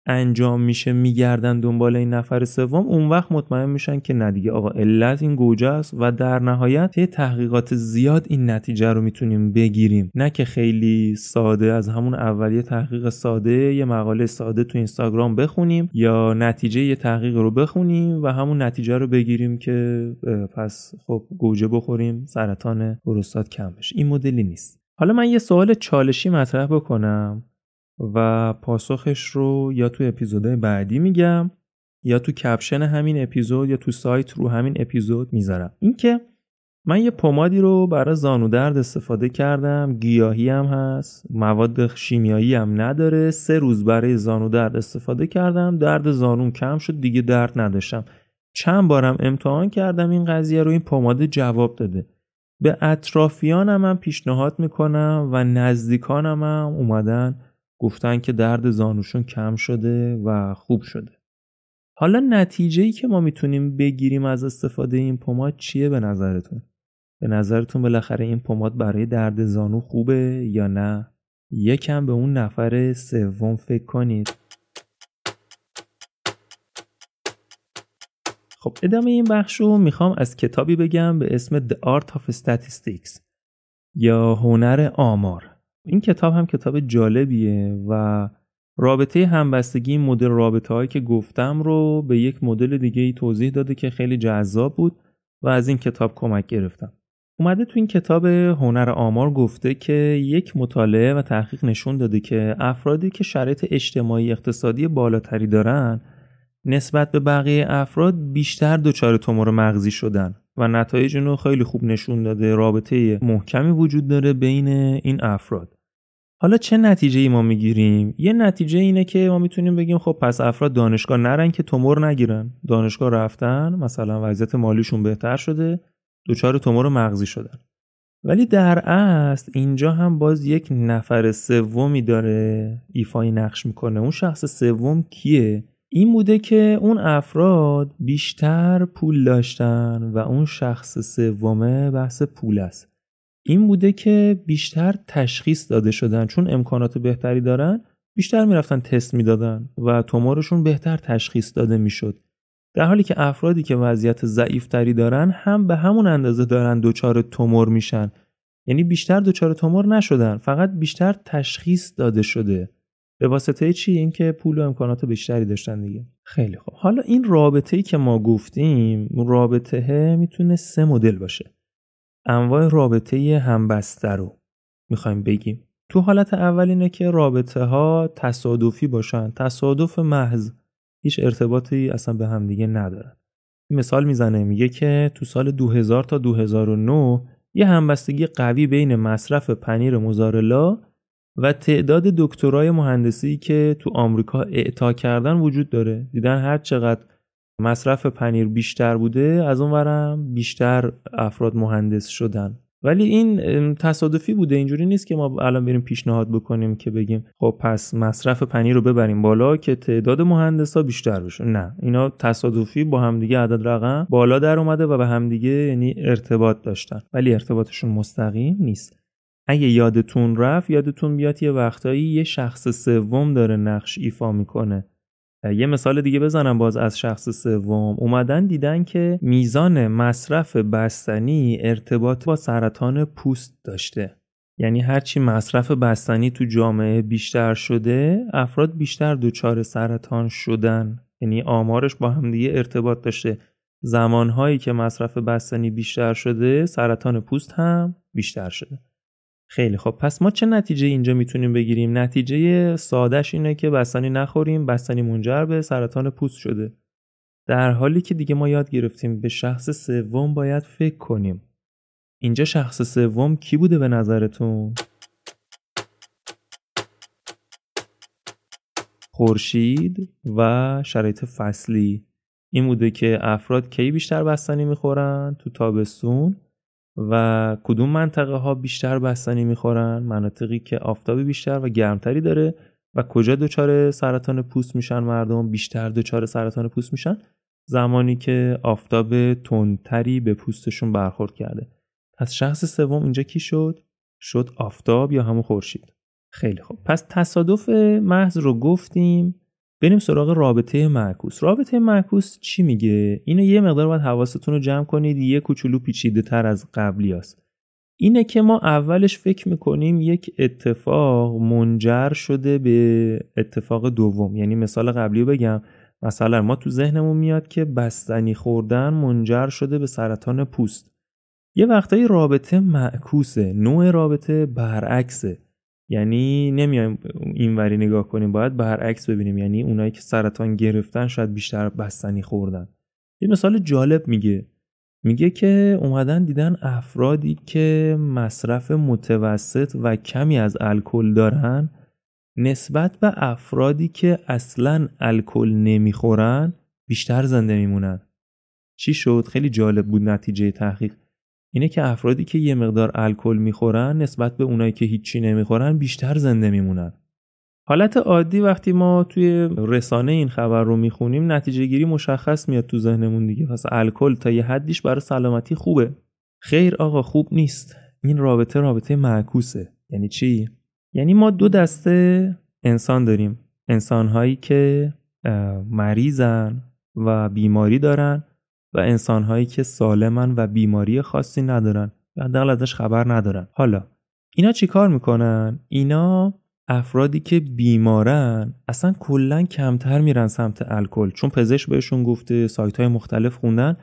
انجام میشه میگردن دنبال این نفر سوم اون وقت مطمئن میشن که نه دیگه آقا علت این گوجه است و در نهایت یه تحقیقات زیاد این نتیجه رو می‌تونیم بگیریم. نه که خیلی ساده از همون اولیه تحقیق ساده یه مقاله ساده تو اینستاگرام بخونیم یا نتیجه یه تحقیق رو بخونیم و همون نتیجه رو بگیریم که پس خب گوجه بخوریم سرطان پروستات کم بشه. این مدلی نیست. حالا من یه سوال چالشی مطرح بکنم. و پاسخش رو یا تو اپیزودهای بعدی میگم یا تو کپشن همین اپیزود یا تو سایت رو همین اپیزود می‌ذارم. اینکه من یه پمادی رو برای زانو درد استفاده کردم گیاهی هم هست مواد شیمیایی هم نداره. سه روز برای زانو درد استفاده کردم درد زانوم کم شد دیگه درد نداشتم. چند بارم امتحان کردم این قضیه رو این پماد جواب داده. به اطرافیانم هم پیشنهاد می‌کنم و نزدیکانم هم اومدن گفتن که درد زانوشون کم شده و خوب شده حالا نتیجه ای که ما می‌تونیم بگیریم از استفاده این پماد چیه به نظرتون؟ به نظرتون بالاخره این پماد برای درد زانو خوبه یا نه؟ یکم به اون نفر سوم فکر کنید. خب ادامه این بخش رو می‌خوام از کتابی بگم به اسم The Art of Statistics یا هنر آمار. این کتاب هم کتاب جالبیه و رابطه همبستگی مدل رابطه هایی که گفتم رو به یک مدل دیگه ای توضیح داده که خیلی جذاب بود و از این کتاب کمک گرفتم. اومده تو این کتاب هنر آمار گفته که یک مطالعه و تحقیق نشون داده که افرادی که شرایط اجتماعی اقتصادی بالاتری دارن نسبت به بقیه افراد بیشتر دچار تومور مغزی شدن و نتایج اینو خیلی خوب نشون داده رابطه محکمی وجود داره بین این افراد حالا چه نتیجه ای ما می‌گیریم؟ یه نتیجه اینه که ما می‌تونیم بگیم خب پس افراد دانشگاه نرن که تومور نگیرن. دانشگاه رفتن مثلا وضعیت مالیشون بهتر شده دچار تومور مغزی شدن. ولی در اصل اینجا هم باز یک نفر سومی داره ایفای نقش می‌کنه. اون شخص سوم کیه؟ این بوده که اون افراد بیشتر پول داشتن و اون شخص سومه بحث پول است. این بوده که بیشتر تشخیص داده شدن چون امکانات بهتری دارن بیشتر می‌رفتن تست می‌دادن و تومورشون بهتر تشخیص داده می‌شد. در حالی که افرادی که وضعیت ضعیفتری دارن هم به همون اندازه دارن دچار تومور میشن. یعنی بیشتر دچار تومور نشدن فقط بیشتر تشخیص داده شده. به واسطه چی؟ اینکه پول و امکانات بیشتری داشتن دیگه. خیلی خوب. حالا این رابطه ای که ما گفتیم رابطه می‌تونه سه مدل باشه. انواع رابطه همبسته رو می‌خوایم بگیم. تو حالت اول اینه که رابطه ها تصادفی باشن. تصادف محض هیچ ارتباطی اصلا به همدیگه ندارن. مثال می‌زنه میگه که تو سال 2000 تا 2009 یه همبستگی قوی بین مصرف پنیر موزارلا و تعداد دکترای مهندسی که تو آمریکا اعطا کردن وجود داره. دیدن هر چقدر مصرف پنیر بیشتر بوده از اونورم بیشتر افراد مهندس شدن. ولی این تصادفی بوده اینجوری نیست که ما الان بریم پیشنهاد بکنیم که بگیم خب پس مصرف پنیر رو ببریم بالا که تعداد مهندس ها بیشتر بشه. نه اینا تصادفی با همدیگه عدد رقم بالا در اومده و به همدیگه یعنی ارتباط داشتن. ولی ارتباطشون مستقیم نیست. اگه یادتون رفت یادتون بیاد یه وقتایی یه شخص سوم داره نقش ایفا می‌کنه. یه مثال دیگه بزنم باز از شخص سوم. اومدن دیدن که میزان مصرف بستنی ارتباط با سرطان پوست داشته. یعنی هرچی مصرف بستنی تو جامعه بیشتر شده افراد بیشتر دچار سرطان شدن. یعنی آمارش با همدیگه ارتباط داشته. زمانهایی که مصرف بستنی بیشتر شده سرطان پوست هم بیشتر شده. خیلی خب پس ما چه نتیجه اینجا می‌تونیم بگیریم؟ نتیجه سادش اینه که بستنی نخوریم بستنی منجر به سرطان پوست شده. در حالی که دیگه ما یاد گرفتیم به شخص سوم باید فکر کنیم. اینجا شخص سوم کی بوده به نظرتون؟ خورشید و شرایط فصلی. این بوده که افراد کی بیشتر بستنی می‌خورن؟ تو تابستون و کدوم منطقه ها بیشتر بستنی می‌خورن؟ مناطقی که آفتابی بیشتر و گرمتری داره و کجا دچار سرطان پوست میشن مردم؟ بیشتر دچار سرطان پوست میشن زمانی که آفتاب تندتری به پوستشون برخورد کرده. پس شخص سوم اینجا کی شد؟ شد آفتاب یا همون خورشید؟ خیلی خوب. پس تصادف محض رو گفتیم. بریم سراغ رابطه معکوس. رابطه معکوس چی میگه؟ اینو یه مقدار باید حواستون رو جمع کنید یه کوچولو پیچیده تر از قبلی است. اینه که ما اولش فکر می‌کنیم یک اتفاق منجر شده به اتفاق دوم. یعنی مثال قبلی رو بگم. مثلا ما تو ذهنمون میاد که بستنی خوردن منجر شده به سرطان پوست. یه وقتایی رابطه معکوسه نوع رابطه برعکسه. یعنی نمیایم اینوری نگاه کنیم باید برعکس ببینیم. یعنی اونایی که سرطان گرفتن شاید بیشتر بستنی خوردن. یه مثال جالب میگه. میگه که اومدن دیدن افرادی که مصرف متوسط و کمی از الکل دارن نسبت به افرادی که اصلا الکل نمی‌خورن بیشتر زنده میمونن. چی شد؟ خیلی جالب بود نتیجه تحقیق. اینه که افرادی که یه مقدار الکل می‌خورن نسبت به اونایی که هیچی نمی‌خورن بیشتر زنده میمونن. حالت عادی وقتی ما توی رسانه این خبر رو می‌خونیم نتیجه گیری مشخص میاد تو ذهنمون دیگه. پس الکل تا یه حدیش برای سلامتی خوبه. خیر آقا خوب نیست. این رابطه رابطه معکوسه. یعنی چی؟ یعنی ما دو دسته انسان داریم. انسانهایی که مریضن و بیماری دارن. و انسانهایی که سالمن و بیماری خاصی ندارن و حداقل ازش خبر ندارن. حالا اینا چیکار می‌کنن؟ اینا افرادی که بیمارن اصلا کلا کمتر میرن سمت الکل. چون پزشک بهشون گفته سایت های مختلف خوندن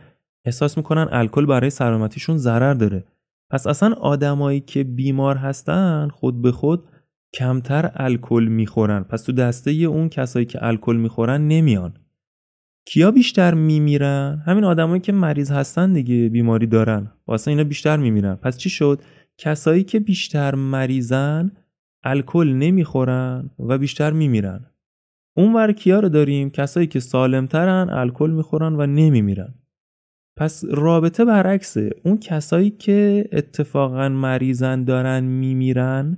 احساس می‌کنن الکل برای سلامتیشون ضرر داره. پس اصلا آدمایی که بیمار هستن خود به خود کمتر الکل می‌خورن. پس تو دسته اون کسایی که الکل می‌خورن نمیان. کیا بیشتر میمیرن؟ همین آدمایی که مریض هستن دیگه بیماری دارن. واسه اینا بیشتر میمیرن. پس چی شد؟ کسایی که بیشتر مریضن الکل نمی‌خورن و بیشتر میمیرن. اونور کیا رو داریم؟ کسایی که سالمترن الکل می‌خورن و نمیمیرن. پس رابطه برعکسه. اون کسایی که اتفاقا مریضن دارن میمیرن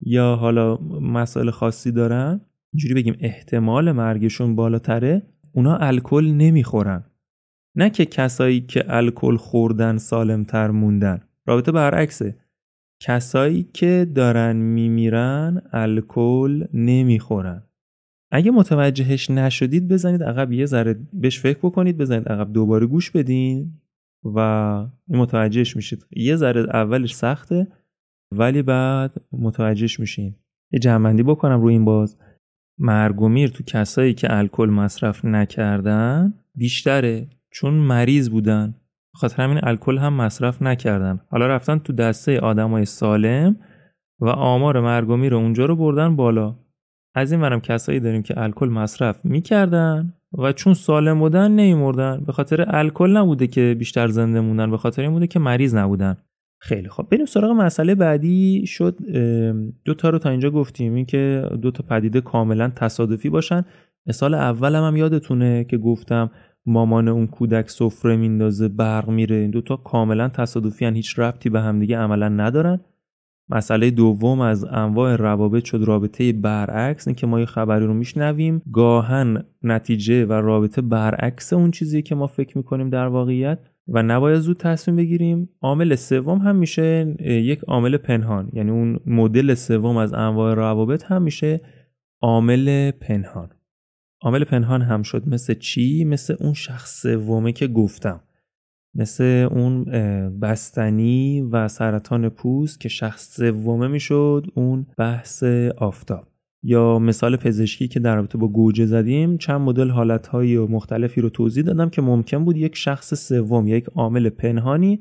یا حالا مسائل خاصی دارن اینجوری بگیم احتمال مرگشون بالاتره اونا الکل نمی‌خورن. نه که کسایی که الکل خوردن سالمتر موندن. رابطه برعکسه. کسایی که دارن میمیرن الکل نمی‌خورن. اگه متوجهش نشدید بزنید عقب یه ذره بهش فکر بکنید بزنید عقب دوباره گوش بدین و متوجهش میشید. یه ذره اولش سخته ولی بعد متوجهش میشین. یه جمعندی بکنم روی این باز. مرگ و میر تو کسایی که الکل مصرف نکردن بیشتره چون مریض بودن. خاطر همین الکل هم مصرف نکردن. حالا رفتن تو دسته آدمای سالم و آمار مرگ و میر اونجا رو بردن بالا. از این منم کسایی داریم که الکل مصرف می‌کردن و چون سالم بودن نمیمردن. به خاطر الکل نبوده که بیشتر زنده موندن به خاطر این بوده که مریض نبودن. خیلی خوب بریم سراغ مسئله بعدی. شد دو تا رو تا اینجا گفتیم. این که دو تا پدیده کاملا تصادفی باشن. مثال اولم هم یادتونه که گفتم مامان اون کودک سفره میندازه برق میره. این دوتا کاملا تصادفی هن. هیچ ربطی به همدیگه عملا ندارن. مسئله دوم از انواع روابط شد رابطه برعکس. اینکه ما یه خبری رو میشنویم. گاهن نتیجه و رابطه برعکس اون چیزی که ما فکر می‌کنیم در واقعیت. و نباید زود تصمیم بگیریم. عامل سوم هم میشه یک عامل پنهان. یعنی اون مدل سوم از انواع روابط هم میشه عامل پنهان. عامل پنهان هم شد مثل چی؟ مثل اون شخص سومه که گفتم. مثل اون بستنی و سرطان پوست که شخص سومه می‌شد اون بحث آفتاب. یا مثال پزشکی که در رابطه با گوجه زدیم چند مدل حالتهای مختلفی رو توضیح دادم که ممکن بود یک شخص سوم یک عامل پنهانی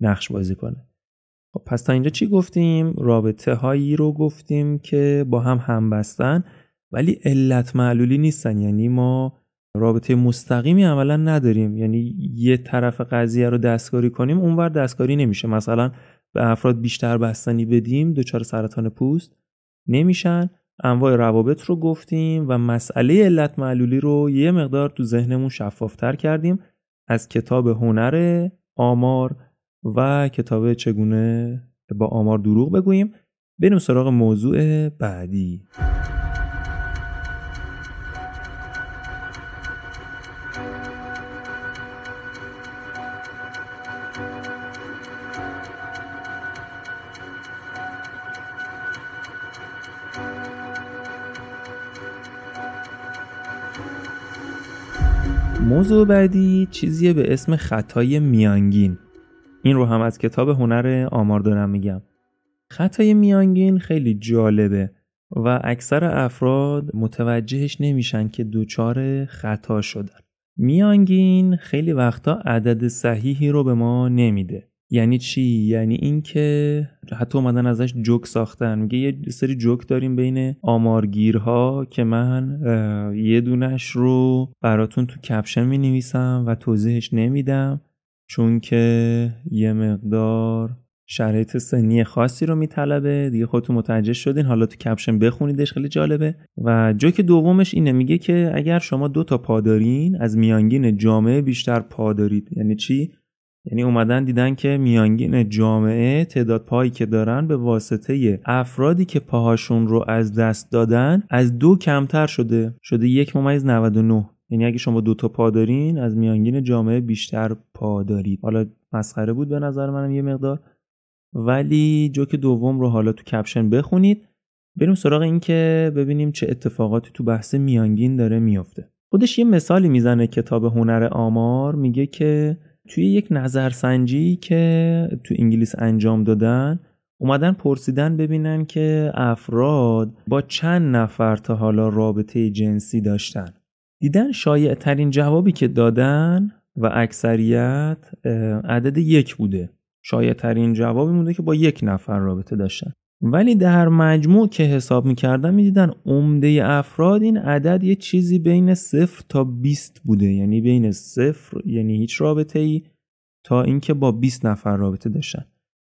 نقش بازی کنه. خب پس تا اینجا چی گفتیم؟ رابطه هایی رو گفتیم که با هم هم بستن ولی علت معلولی نیستن. یعنی ما رابطه مستقیمی عملا نداریم. یعنی یه طرف قضیه رو دستکاری کنیم اونور دستکاری نمیشه. مثلا به افراد بیشتر بستنی بدیم دچار سرطان پوست نمیشن. انواع روابط رو گفتیم و مسئله علت معلولی رو یه مقدار تو ذهنمون شفافتر کردیم از کتاب هنر آمار و کتاب چگونه با آمار دروغ بگوییم. بریم سراغ موضوع بعدی. موضوع بعدی چیزیه به اسم خطای میانگین. این رو هم از کتاب هنر آمار دارم میگم. خطای میانگین خیلی جالبه و اکثر افراد متوجهش نمیشن که دوچار خطا شدن. میانگین خیلی وقتا عدد صحیحی رو به ما نمیده. یعنی چی؟ یعنی اینکه حتی اومدن ازش جوک ساختن. میگه یه سری جوک داریم بین آمارگیرها که من یه دونش رو براتون تو کپشن می نویسم و توضیحش نمیدم چون که یه مقدار شرایط سنی خاصی رو میطلبه. دیگه خودتون متوجه شدین. حالا تو کپشن بخونیدش خیلی جالبه. و جوک دومش اینه. میگه که اگر شما دو تا پا دارین از میانگین جامعه بیشتر پا دارید. یعنی چی؟ یعنی اومدن دیدن که میانگین جامعه تعداد پایی که دارن به واسطه افرادی که پاهاشون رو از دست دادن از دو کمتر شده. شده یک ممیز 99 یعنی اگه شما دو تا پا دارین از میانگین جامعه بیشتر پا دارید. حالا مسخره بود به نظر منم یه مقدار. ولی جوک دوم رو حالا تو کپشن بخونید. بریم سراغ این که ببینیم چه اتفاقاتی تو بحث میانگین داره میافته. خودش یه مثالی می‌زنه کتاب هنر آمار. میگه که توی یک نظرسنجی که تو انگلیس انجام دادن اومدن پرسیدن ببینن که افراد با چند نفر تا حالا رابطه جنسی داشتن. دیدن شایع ترین جوابی که دادن و اکثریت عدد یک بوده. شایع ترین جوابی مونده که با یک نفر رابطه داشتن. ولی در مجموع که حساب می‌کردن می‌دیدن عمده افراد این عدد یه چیزی بین صفر تا 20 بوده. یعنی بین صفر یعنی هیچ رابطه ای تا اینکه با 20 نفر رابطه داشتن.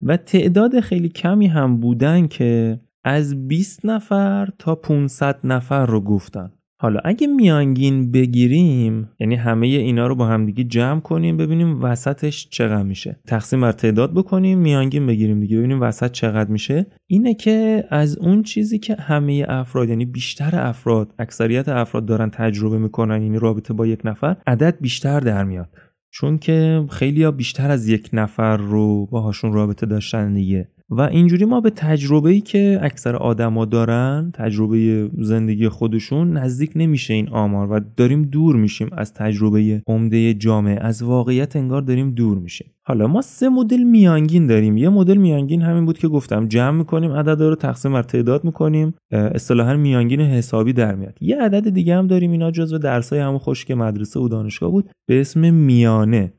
و تعداد خیلی کمی هم بودن که از 20 نفر تا 500 نفر رو گفتن. حالا اگه میانگین بگیریم یعنی همه اینا رو با همدیگه جمع کنیم ببینیم وسطش چقدر میشه. تقسیم بر تعداد بکنیم میانگین بگیریم دیگه ببینیم وسط چقدر میشه. اینه که از اون چیزی که همه افراد یعنی بیشتر افراد اکثریت افراد دارن تجربه می‌کنن یعنی رابطه با یک نفر عدد بیشتر در میاد. چون که خیلی ها بیشتر از یک نفر رو باهاشون رابطه داشتن دیگه. و اینجوری ما به تجربه ای که اکثر آدما دارن تجربه زندگی خودشون نزدیک نمیشه این آمار و داریم دور میشیم از تجربه عمده جامعه. از واقعیت انگار داریم دور میشیم. حالا ما سه مدل میانگین داریم. یه مدل میانگین همین بود که گفتم جمع می‌کنیم عددا رو تقسیم بر تعداد می‌کنیم اصطلاحا میانگین حسابی در میاد. یه عدد دیگه هم داریم اینا جزو درسای همون خشک مدرسه و دانشگاه بود به اسم میانه.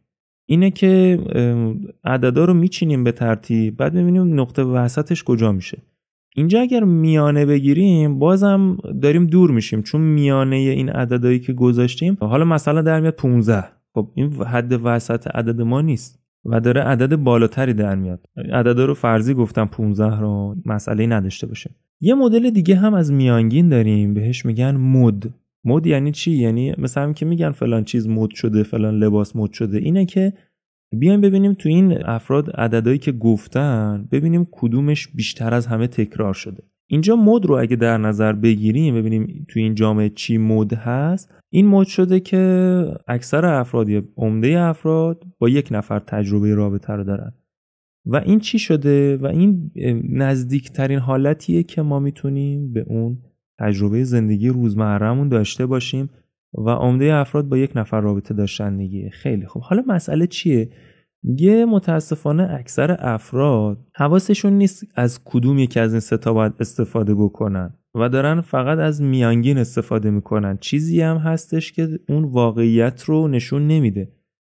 اینه که عددا رو میچینیم به ترتیب بعد ببینیم نقطه وسطش کجا میشه. اینجا اگر میانه بگیریم بازم داریم دور میشیم. چون میانه این عددهایی که گذاشتیم حالا مثلا در میاد 15 خب این حد وسط عدد ما نیست و داره عدد بالاتری در میاد. عددا رو فرضی گفتم 15 رو مسئله نداشته باشه یه مدل دیگه هم از میانگین داریم. بهش میگن مد. مد یعنی چی؟ یعنی مثلا که میگن فلان چیز مد شده فلان لباس مد شده. اینه که بیایم ببینیم تو این افراد عددهایی که گفتن ببینیم کدومش بیشتر از همه تکرار شده. اینجا مد رو اگه در نظر بگیریم ببینیم تو این جامعه چی مد هست. این مد شده که اکثر افراد یا عمده افراد با یک نفر تجربه رابطه رو دارن. و این چی شده؟ و این نزدیکترین حالتیه که ما می‌تونیم به اون تجربه زندگی روزمرهمون داشته باشیم و عمده افراد با یک نفر رابطه داشتن دیگه. خیلی خوب. حالا مسئله چیه؟ یه متاسفانه اکثر افراد حواسشون نیست از کدوم یکی از این ستا باید استفاده بکنن و دارن فقط از میانگین استفاده می‌کنن. چیزی هم هستش که اون واقعیت رو نشون نمیده.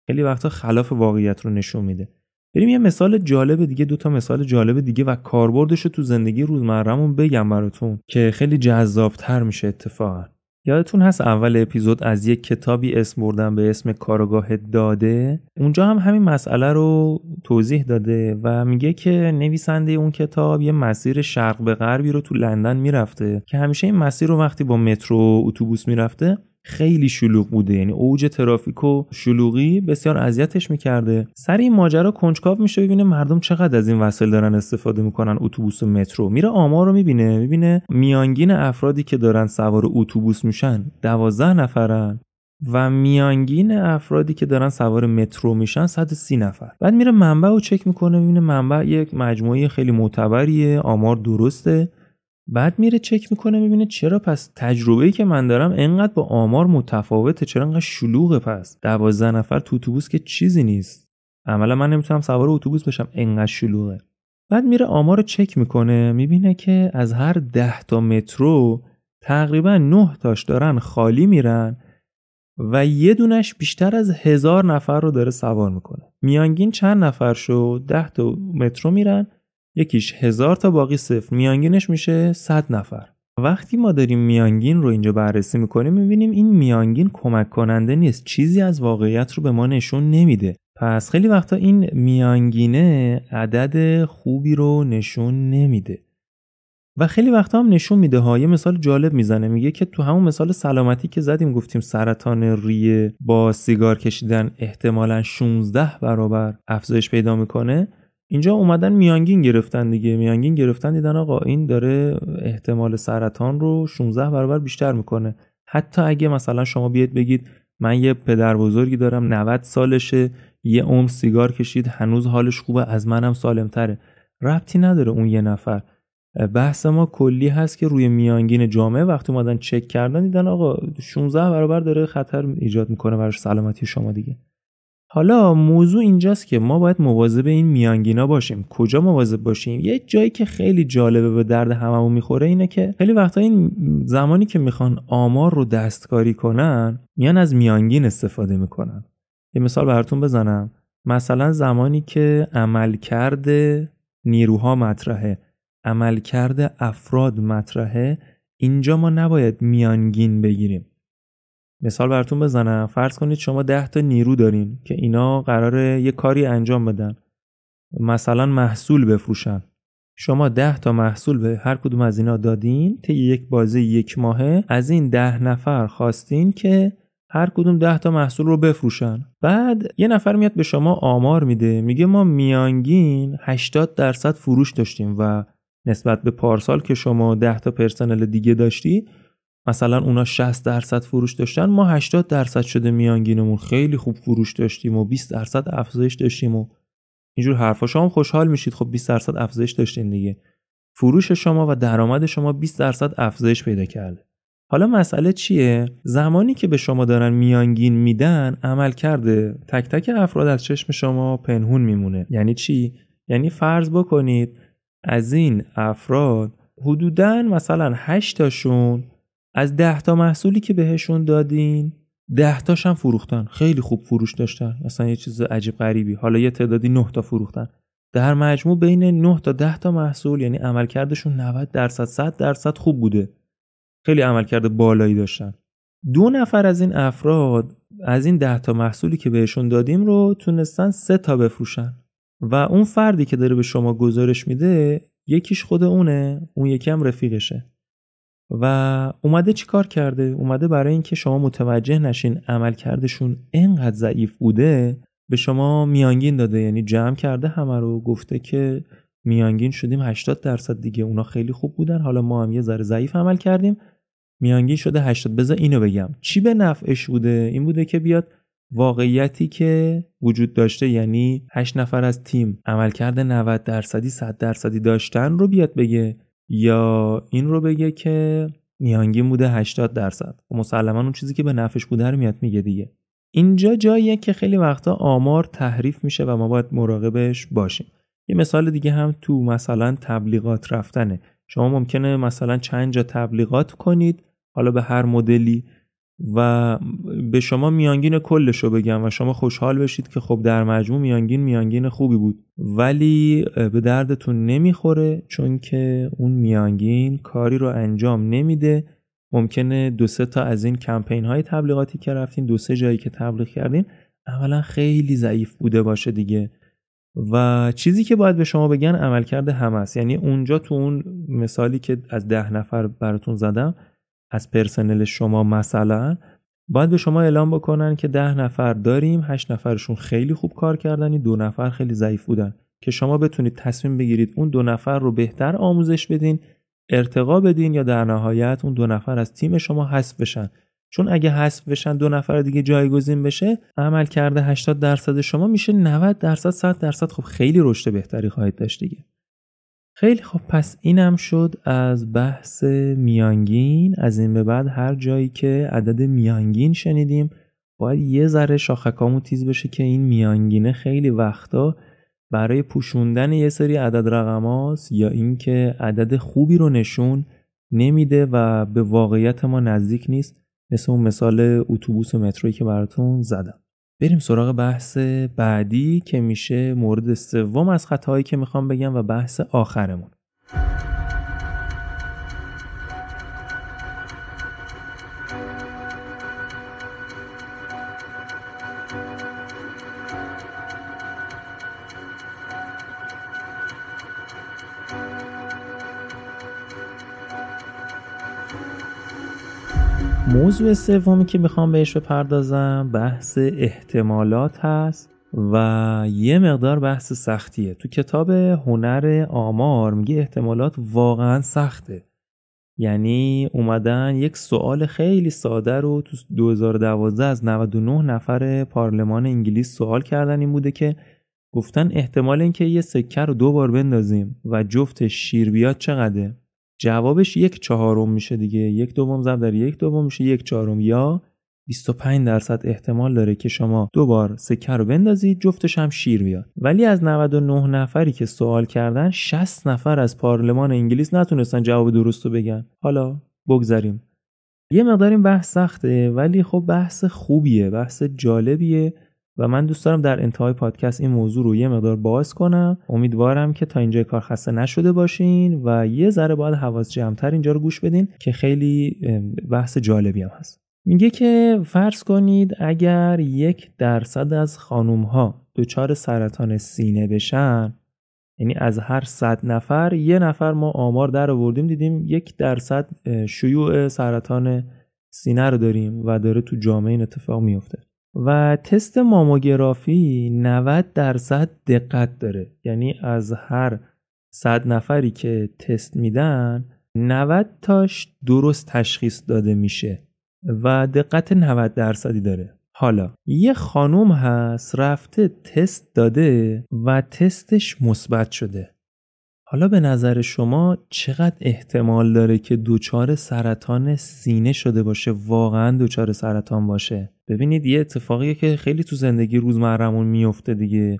خیلی وقتا خلاف واقعیت رو نشون میده. بریم یه مثال جالب دیگه دو تا مثال جالب دیگه و کاربردش رو تو زندگی روزمرهمون بگم براتون که خیلی جذابتر میشه اتفاقا. یادتون هست اول اپیزود از یک کتابی اسم بردم به اسم کارگاه داده؟ اونجا هم همین مسئله رو توضیح داده و میگه که نویسنده اون کتاب یه مسیر شرق به غربی رو تو لندن می‌رفته که همیشه این مسیر رو وقتی با مترو اتوبوس می‌رفته خیلی شلوغ بوده. یعنی اوج ترافیک و شلوغی بسیار اذیتش می‌کرده. سر این ماجرا کنجکاو میشه ببینه مردم چقدر از این وسایل دارن استفاده می‌کنن. اتوبوس و مترو. میره آمار رو می‌بینه. می‌بینه میانگین افرادی که دارن سوار اتوبوس میشن دوازده نفرن و میانگین افرادی که دارن سوار مترو میشن 130 نفر. بعد میره منبع رو چک می‌کنه. می‌بینه منبع یک مجموعه خیلی معتبریه. آمار درسته. بعد میره چک می‌کنه می‌بینه چرا پس تجربه که من دارم انقدر با آمار متفاوته چرا انقدر شلوغه پس؟ دوازده نفر تو اتوبوس که چیزی نیست. عملا من نمی‌تونم سوار اتوبوس بشم انقدر شلوغه. بعد میره آمار رو چک می‌کنه می‌بینه که از هر ده تا مترو تقریبا نه تاش دارن خالی میرن و یه دونش بیشتر از هزار نفر رو داره سوار می‌کنه. میانگین چند نفر شد ده تا مترو میرن. یکیش هزار تا باقی صفر. میانگینش میشه 100 نفر. وقتی ما داریم میانگین رو اینجا بررسی می‌کنیم می‌بینیم این میانگین کمک کننده نیست. چیزی از واقعیت رو به ما نشون نمیده. پس خیلی وقتا این میانگینه عدد خوبی رو نشون نمیده. و خیلی وقتا هم نشون میده ها. یه مثال جالب می‌زنه. میگه که تو همون مثال سلامتی که زدیم گفتیم سرطان ریه با سیگار کشیدن احتمالا 16 برابر افزایش پیدا می‌کنه. اینجا اومدن میانگین گرفتن دیگه. میانگین گرفتن دیدن آقا این داره احتمال سرطان رو 16 برابر بیشتر می‌کنه. حتی اگه مثلا شما بیاید بگید من یه پدر بزرگی دارم 90 سالشه یه عمر سیگار کشید هنوز حالش خوبه از منم سالمتره. ربطی نداره اون یه نفر. بحث ما کلی هست که روی میانگین جامعه وقتی اومدن چک کردن دیدن آقا 16 برابر داره خطر ایجاد می‌کنه برای سلامتی شما دیگه. حالا موضوع اینجاست که ما باید مواظب این میانگینا باشیم. کجا مواظب باشیم؟ یه جایی که خیلی جالبه به درد هممون می‌خوره اینه که خیلی وقتا این زمانی که می‌خوان آمار رو دستکاری کنن میان از میانگین استفاده می‌کنن. یه مثال براتون بزنم. مثلا زمانی که عملکرد نیروها مطرحه عملکرد افراد مطرحه اینجا ما نباید میانگین بگیریم. مثال براتون بزنم. فرض کنید شما ده تا نیرو دارین که اینا قراره یه کاری انجام بدن. مثلا محصول بفروشن. شما ده تا محصول به هر کدوم از اینا دادین طی یک بازه یک ماهه از این ده نفر خواستین که هر کدوم ده تا محصول رو بفروشن. بعد یه نفر میاد به شما آمار میده. میگه ما میانگین 80 درصد فروش داشتیم و نسبت به پارسال که شما 10 تا پرسنل دیگه داشتی مثلا اونا 60 درصد فروش داشتن ما 80 درصد شده میانگینمون خیلی خوب فروش داشتیم و 20 درصد افزایش داشتیم و اینجور حرفا. شما خوشحال میشید. خب 20 درصد افزایش داشتین دیگه. فروش شما و درآمد شما 20 درصد افزایش پیدا کرده. حالا مسئله چیه؟ زمانی که به شما دارن میانگین میدن عمل کرده. تک تک افراد از چشم شما پنهون میمونه. یعنی چی؟ یعنی فرض بکنید از این افراد حدودا مثلا 8 تاشون از 10 تا محصولی که بهشون دادین 10 تاش هم فروختن. خیلی خوب فروش داشتن. اصلا یه چیز عجیب غریبی. حالا یه تعدادی 9 تا فروختن. در مجموع بین 9 تا 10 تا محصول یعنی عملکردشون 90 درصد 100 درصد خوب بوده. خیلی عملکرد بالایی داشتن. دو نفر از این افراد از این 10 تا محصولی که بهشون دادیم رو تونستن سه تا بفروشن. و اون فردی که داره به شما گزارش میده یکیش خود اونه. اون یکی هم رفیقشه. و اومده چیکار کرده؟ اومده برای اینکه شما متوجه نشین عملکردشون انقدر ضعیف بوده به شما میانگین داده. یعنی جمع کرده همه رو گفته که میانگین شدیم 80 درصد دیگه. اونا خیلی خوب بودن. حالا ما هم یه ذره ضعیف عمل کردیم. میانگین شده 80 بذار اینو بگم. چی به نفعش بوده؟ این بوده که بیاد واقعیتی که وجود داشته یعنی 8 نفر از تیم عملکرد 90 درصدی 100 درصدی داشتن رو بیاد بگه. یا این رو بگه که میانگین بوده 80 درصد. و خب مسلما اون چیزی که به نفعش بوده رو میاد میگه دیگه. اینجا جاییه که خیلی وقتا آمار تحریف میشه و ما باید مراقبش باشیم. یه مثال دیگه هم تو مثلا تبلیغات رفتنه. شما ممکنه مثلا چند جا تبلیغات کنید حالا به هر مدلی و به شما میانگین کلش رو بگم و شما خوشحال بشید که خب در مجموع میانگین میانگین خوبی بود. ولی به دردتون نمی‌خوره چون که اون میانگین کاری رو انجام نمیده. ممکنه دو سه تا از این کمپین های تبلیغاتی که رفتین دو سه جایی که تبلیغ کردین اولا خیلی ضعیف بوده باشه دیگه. و چیزی که باید به شما بگن عملکرد هم است یعنی اونجا تو اون مثالی که از ده نفر براتون زدم از پرسنل شما مثلا باید به شما اعلام بکنن که ده نفر داریم هشت نفرشون خیلی خوب کار کردن دو نفر خیلی ضعیف بودن. که شما بتونید تصمیم بگیرید اون دو نفر رو بهتر آموزش بدین ارتقا بدین یا در نهایت اون دو نفر از تیم شما حذف بشن. چون اگه حذف بشن دو نفر دیگه جایگزین بشه عمل کرده 80 درصد شما میشه 90 درصد 100 درصد. خب خیلی رشد بهتری خواهید داشت دیگه. خیلی خب پس اینم شد از بحث میانگین. از این به بعد هر جایی که عدد میانگین شنیدیم باید یه ذره شاخکامو تیز بشه که این میانگینه خیلی وقتا برای پوشوندن یه سری عدد رقم یا اینکه عدد خوبی رو نشون نمیده و به واقعیت ما نزدیک نیست. مثل اون مثال اتوبوس و مترویی که براتون زدم. بریم سراغ بحث بعدی که میشه مورد سوم از خطاهایی که می‌خوام بگم و بحث آخرمون. موضوع سومی که می‌خوام بهش بپردازم بحث احتمالات هست و یه مقدار بحث سختیه. تو کتاب هنر آمار میگه احتمالات واقعا سخته. یعنی اومدن یک سوال خیلی ساده رو تو 2012 از 99 نفر پارلمان انگلیس سوال کردن این بوده که گفتن احتمال اینکه یه سکه رو دو بار بندازیم و جفت شیر بیاد چقدره؟ جوابش یک چهارم میشه دیگه. یک دوم ضرب در یک دوم میشه یک چهارم. یا 25 درصد احتمال داره که شما دو بار سکه رو بندازید جفتش هم شیر بیاد. ولی از 99 نفری که سوال کردن 60 نفر از پارلمان انگلیس نتونستن جواب درست رو بگن. حالا بگذاریم یه مقدار این بحث سخته ولی خب بحث خوبیه بحث جالبیه. و من دوست دارم در انتهای پادکست این موضوع رو یه مقدار باز کنم. امیدوارم که تا اینجا کار خسته نشده باشین و یه ذره باید حواس جمعتر اینجا رو گوش بدین که خیلی بحث جالبی هم هست. میگه که فرض کنید اگر یک درصد از خانوم ها دچار سرطان سینه بشن یعنی از هر صد نفر یه نفر ما آمار در آوردیم دیدیم یک درصد شیوع سرطان سینه رو داریم و داره تو جامعه این اتفاق میفته و تست ماموگرافی 90 درصد دقت داره. یعنی از هر صد نفری که تست میدن 90 تاش درست تشخیص داده میشه و دقت 90 درصدی داره. حالا یه خانوم هست رفته تست داده و تستش مثبت شده. حالا به نظر شما چقدر احتمال داره که دچار سرطان سینه شده باشه؟ واقعا دچار سرطان باشه. ببینید یه اتفاقیه که خیلی تو زندگی روزمرمون میفته دیگه.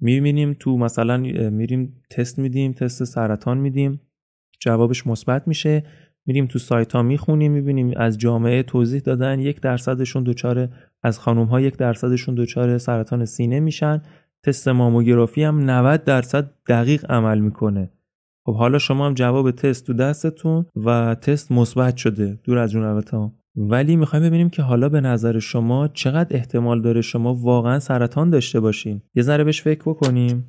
می‌بینیم تو مثلا میریم تست میدیم تست سرطان میدیم جوابش مثبت میشه. میریم تو سایت ها می‌خونیم می‌بینیم از جامعه توضیح دادن یک درصدشون دچار از خانوم ها یک درصدشون دچار سرطان سینه میشن. تست ماموگرافی هم 90 درصد دقیق عمل می‌کنه. خب حالا شما هم جواب تست تو دستتون و تست مثبت شده. دور از جون البته. ولی می‌خوایم ببینیم که حالا به نظر شما چقدر احتمال داره شما واقعا سرطان داشته باشین. یه ذره بهش فکر بکنیم.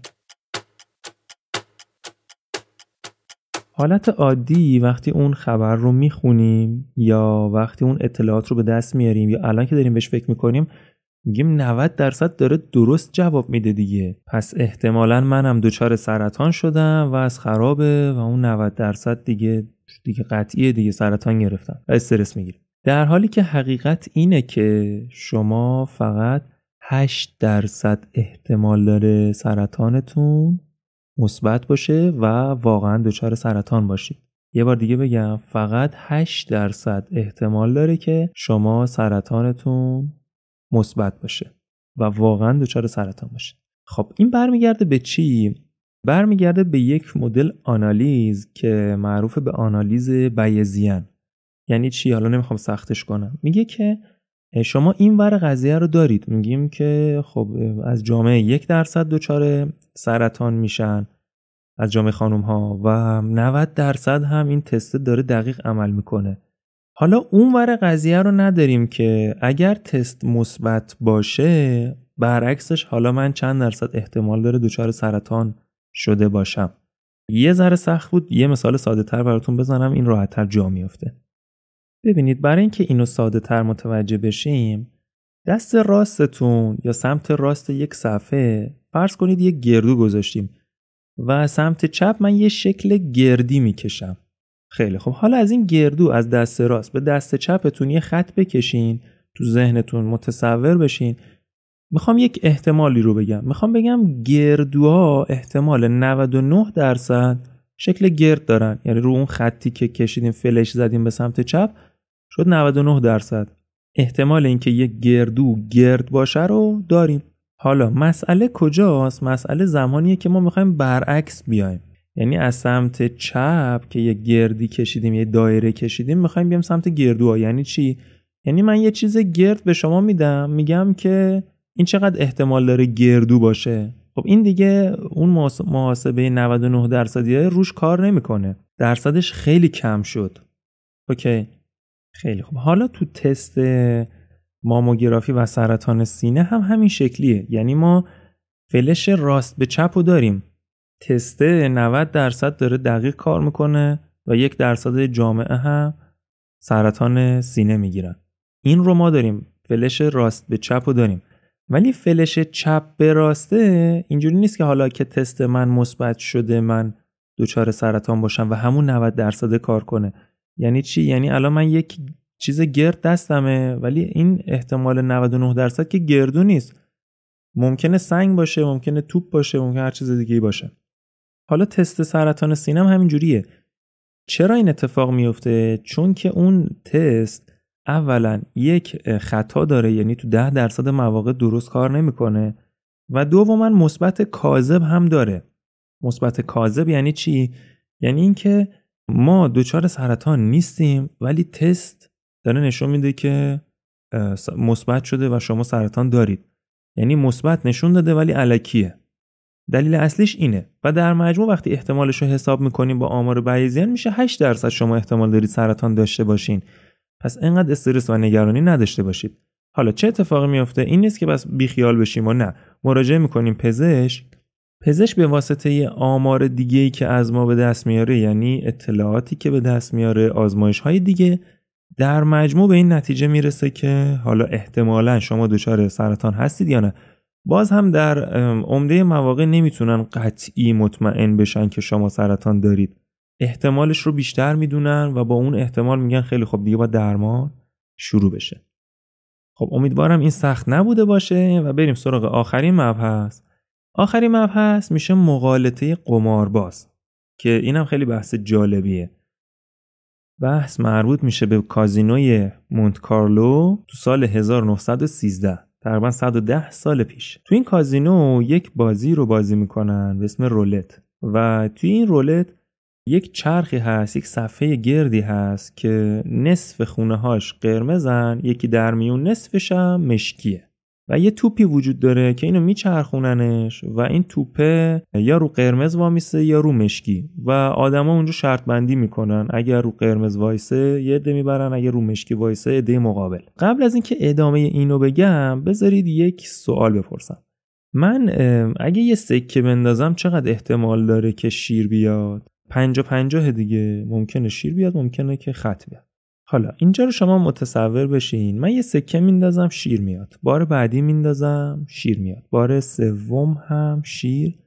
حالت عادی وقتی اون خبر رو می‌خونیم یا وقتی اون اطلاعات رو به دست میاریم یا الان که داریم بهش فکر می‌کنیم میگیم 90 درصد داره درست جواب میده دیگه. پس احتمالا منم دچار سرطان شدم و از خرابه و اون 90 درصد دیگه دیگه قطعیه دیگه سرطان گرفتم و استرس می‌گیرم. در حالی که حقیقت اینه که شما فقط 8 درصد احتمال داره سرطانتون مثبت باشه و واقعا دچار سرطان باشید. یه بار دیگه بگم فقط 8 درصد احتمال داره که شما سرطانتون مثبت باشه و واقعا دچار سرطان باشه. خب این برمیگرده به چی؟ برمیگرده به یک مدل آنالیز که معروف به آنالیز بیزیان یعنی چی؟ حالا نمی‌خوام سختش کنم. میگه که شما این ور قضیه رو دارید. میگیم که خب از جامعه یک درصد دچار سرطان میشن از جامعه خانم ها و 90 درصد هم این تست داره دقیق عمل می‌کنه. حالا اون ور قضیه رو نداریم که اگر تست مثبت باشه برعکسش حالا من چند درصد احتمال داره دچار سرطان شده باشم. یه ذره سخت بود یه مثال ساده تر براتون بزنم این راحت تر جا میافته. ببینید برای اینکه اینو ساده تر متوجه بشیم دست راستتون یا سمت راست یک صفحه فرض کنید یک گردو گذاشتیم و سمت چپ من یه شکل گردی می‌کشم. خیلی خب حالا از این گردو از دست راست به دست چپتون یه خط بکشین تو ذهنتون متصور بشین. می‌خوام یک احتمالی رو بگم. می‌خوام بگم گردوها احتمال 99 درصد شکل گرد دارن. یعنی رو اون خطی که کشیدیم فلش زدیم به سمت چپ شد 99 درصد. احتمال اینکه یک گردو گرد باشه رو داریم. حالا مسئله کجاست؟ مسئله زمانیه که ما می‌خوایم برعکس بیایم. یعنی از سمت چپ که یه گردی کشیدیم یه دایره کشیدیم می‌خوایم بیام سمت گردوها. یعنی چی؟ یعنی من یه چیز گرد به شما میدم میگم که این چقدر احتمال داره گردو باشه. خب این دیگه اون محاسبه 99 درصدی روش کار نمی‌کنه. درصدش خیلی کم شد. اوکی. خیلی خوب. حالا تو تست ماموگرافی و سرطان سینه هم همین شکلیه. یعنی ما فلش راست به چپ داریم. تست 90 درصد داره دقیق کار می‌کنه و یک درصد جامعه هم سرطان سینه می‌گیرن. این رو ما داریم فلش راست به چپ رو داریم. ولی فلش چپ به راسته اینجوری نیست که حالا که تست من مثبت شده من دچار سرطان باشم و همون 90 درصد کار کنه. یعنی چی؟ یعنی الان من یک چیز گرد دستمه ولی این احتمال 99 درصد که گردو نیست. ممکنه سنگ باشه ممکنه توپ باشه ممکنه هر چیز دیگه باشه. حالا تست سرطان سینه هم همین جوریه. چرا این اتفاق میفته؟ چون که اون تست اولا یک خطا داره یعنی تو ده درصد مواقع درست کار نمی‌کنه و دوما مثبت کاذب هم داره. مثبت کاذب یعنی چی؟ یعنی اینکه ما دچار سرطان نیستیم ولی تست داره نشون میده که مثبت شده و شما سرطان دارید. یعنی مثبت نشون داده ولی علکیه. دلیل اصلیش اینه. و در مجموع وقتی احتمالش رو حساب می‌کنیم با آمار بیزیان میشه 8 درصد شما احتمال دارید سرطان داشته باشین. پس انقدر استرس و نگرانی نداشته باشید. حالا چه اتفاقی میفته این نیست که بس بیخیال بشیم و نه. مراجعه می‌کنیم. پزشک؟ پزشک به واسطه آمار دیگه ای که از ما به دست میاره یعنی اطلاعاتی که به دست میاره آزمایش های دیگه در مجموع به این نتیجه می‌رسه که حالا احتمالا شما دچار سرطان هستید یا نه. باز هم در عمده مواقع نمی‌تونن قطعی مطمئن بشن که شما سرطان دارید. احتمالش رو بیشتر می‌دونن و با اون احتمال میگن خیلی خب دیگه با درمان شروع بشه. خب امیدوارم این سخت نبوده باشه و بریم سراغ آخرین مبحث. آخرین مبحث میشه مقالطه قمارباز که اینم خیلی بحث جالبیه. بحث مربوط میشه به کازینوی مونت کارلو تو سال 1913 تقریبا 110 سال پیش. تو این کازینو یک بازی رو بازی می‌کنن به اسم رولت. و توی این رولت یک چرخی هست یک صفحه گردی هست که نصف خونه هاش قرمزن یکی در میون نصفش هم مشکیه. و یه توپی وجود داره که اینو میچرخوننش و این توپه یا رو قرمز وامیسه یا رو مشکی و آدما اونجا شرط بندی می‌کنن. اگر رو قرمز وایسه یه عده می‌برن اگر رو مشکی وایسه عده مقابل. قبل از اینکه ادامه اینو بگم بذارید یک سوال بپرسم. من اگه یه سکه بندازم چقدر احتمال داره که شیر بیاد؟ پنجا پنجاه دیگه. ممکنه شیر بیاد ممکنه که خط بیاد. حالا اینجا رو شما متصور بشین. من یه سکه میندازم شیر میاد. بار بعدی میندازم شیر میاد. بار سوم هم شیر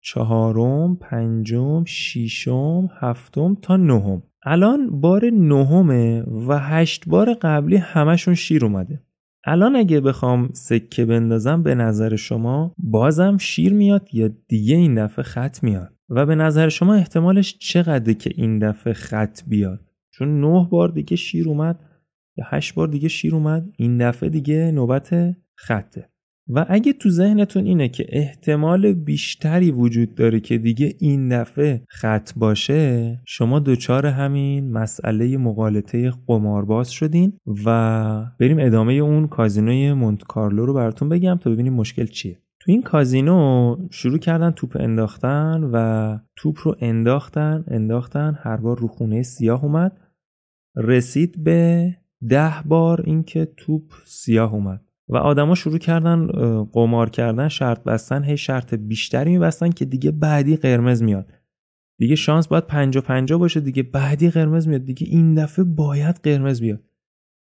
چهارم پنجم ششم هفتم تا نهم. الان بار نهمه و هشت بار قبلی همشون شیر اومده. الان اگه بخوام سکه بندازم به نظر شما بازم شیر میاد یا دیگه این دفعه خط میاد؟ و به نظر شما احتمالش چقدره که این دفعه خط بیاد؟ چون نه بار دیگه شیر اومد یا هشت بار دیگه شیر اومد این دفعه دیگه نوبت خطه. و اگه تو ذهنتون اینه که احتمال بیشتری وجود داره که دیگه این دفعه خط باشه شما دچار همین مسئله مقالطه قمارباز شدین و بریم ادامه اون کازینوی مونت کارلو رو براتون بگم تا ببینیم مشکل چیه. تو این کازینو شروع کردن توپ انداختن و توپ رو انداختن انداختن هر بار رو خونه سیاه اومد. رسید به ده بار اینکه توپ سیاه اومد. و آدما شروع کردن قمار کردن شرط بستن هی شرط بیشتری میبستن که دیگه بعدی قرمز میاد. دیگه شانس باید پنجا پنجا باشه دیگه بعدی قرمز میاد. دیگه این دفعه باید قرمز بیاد.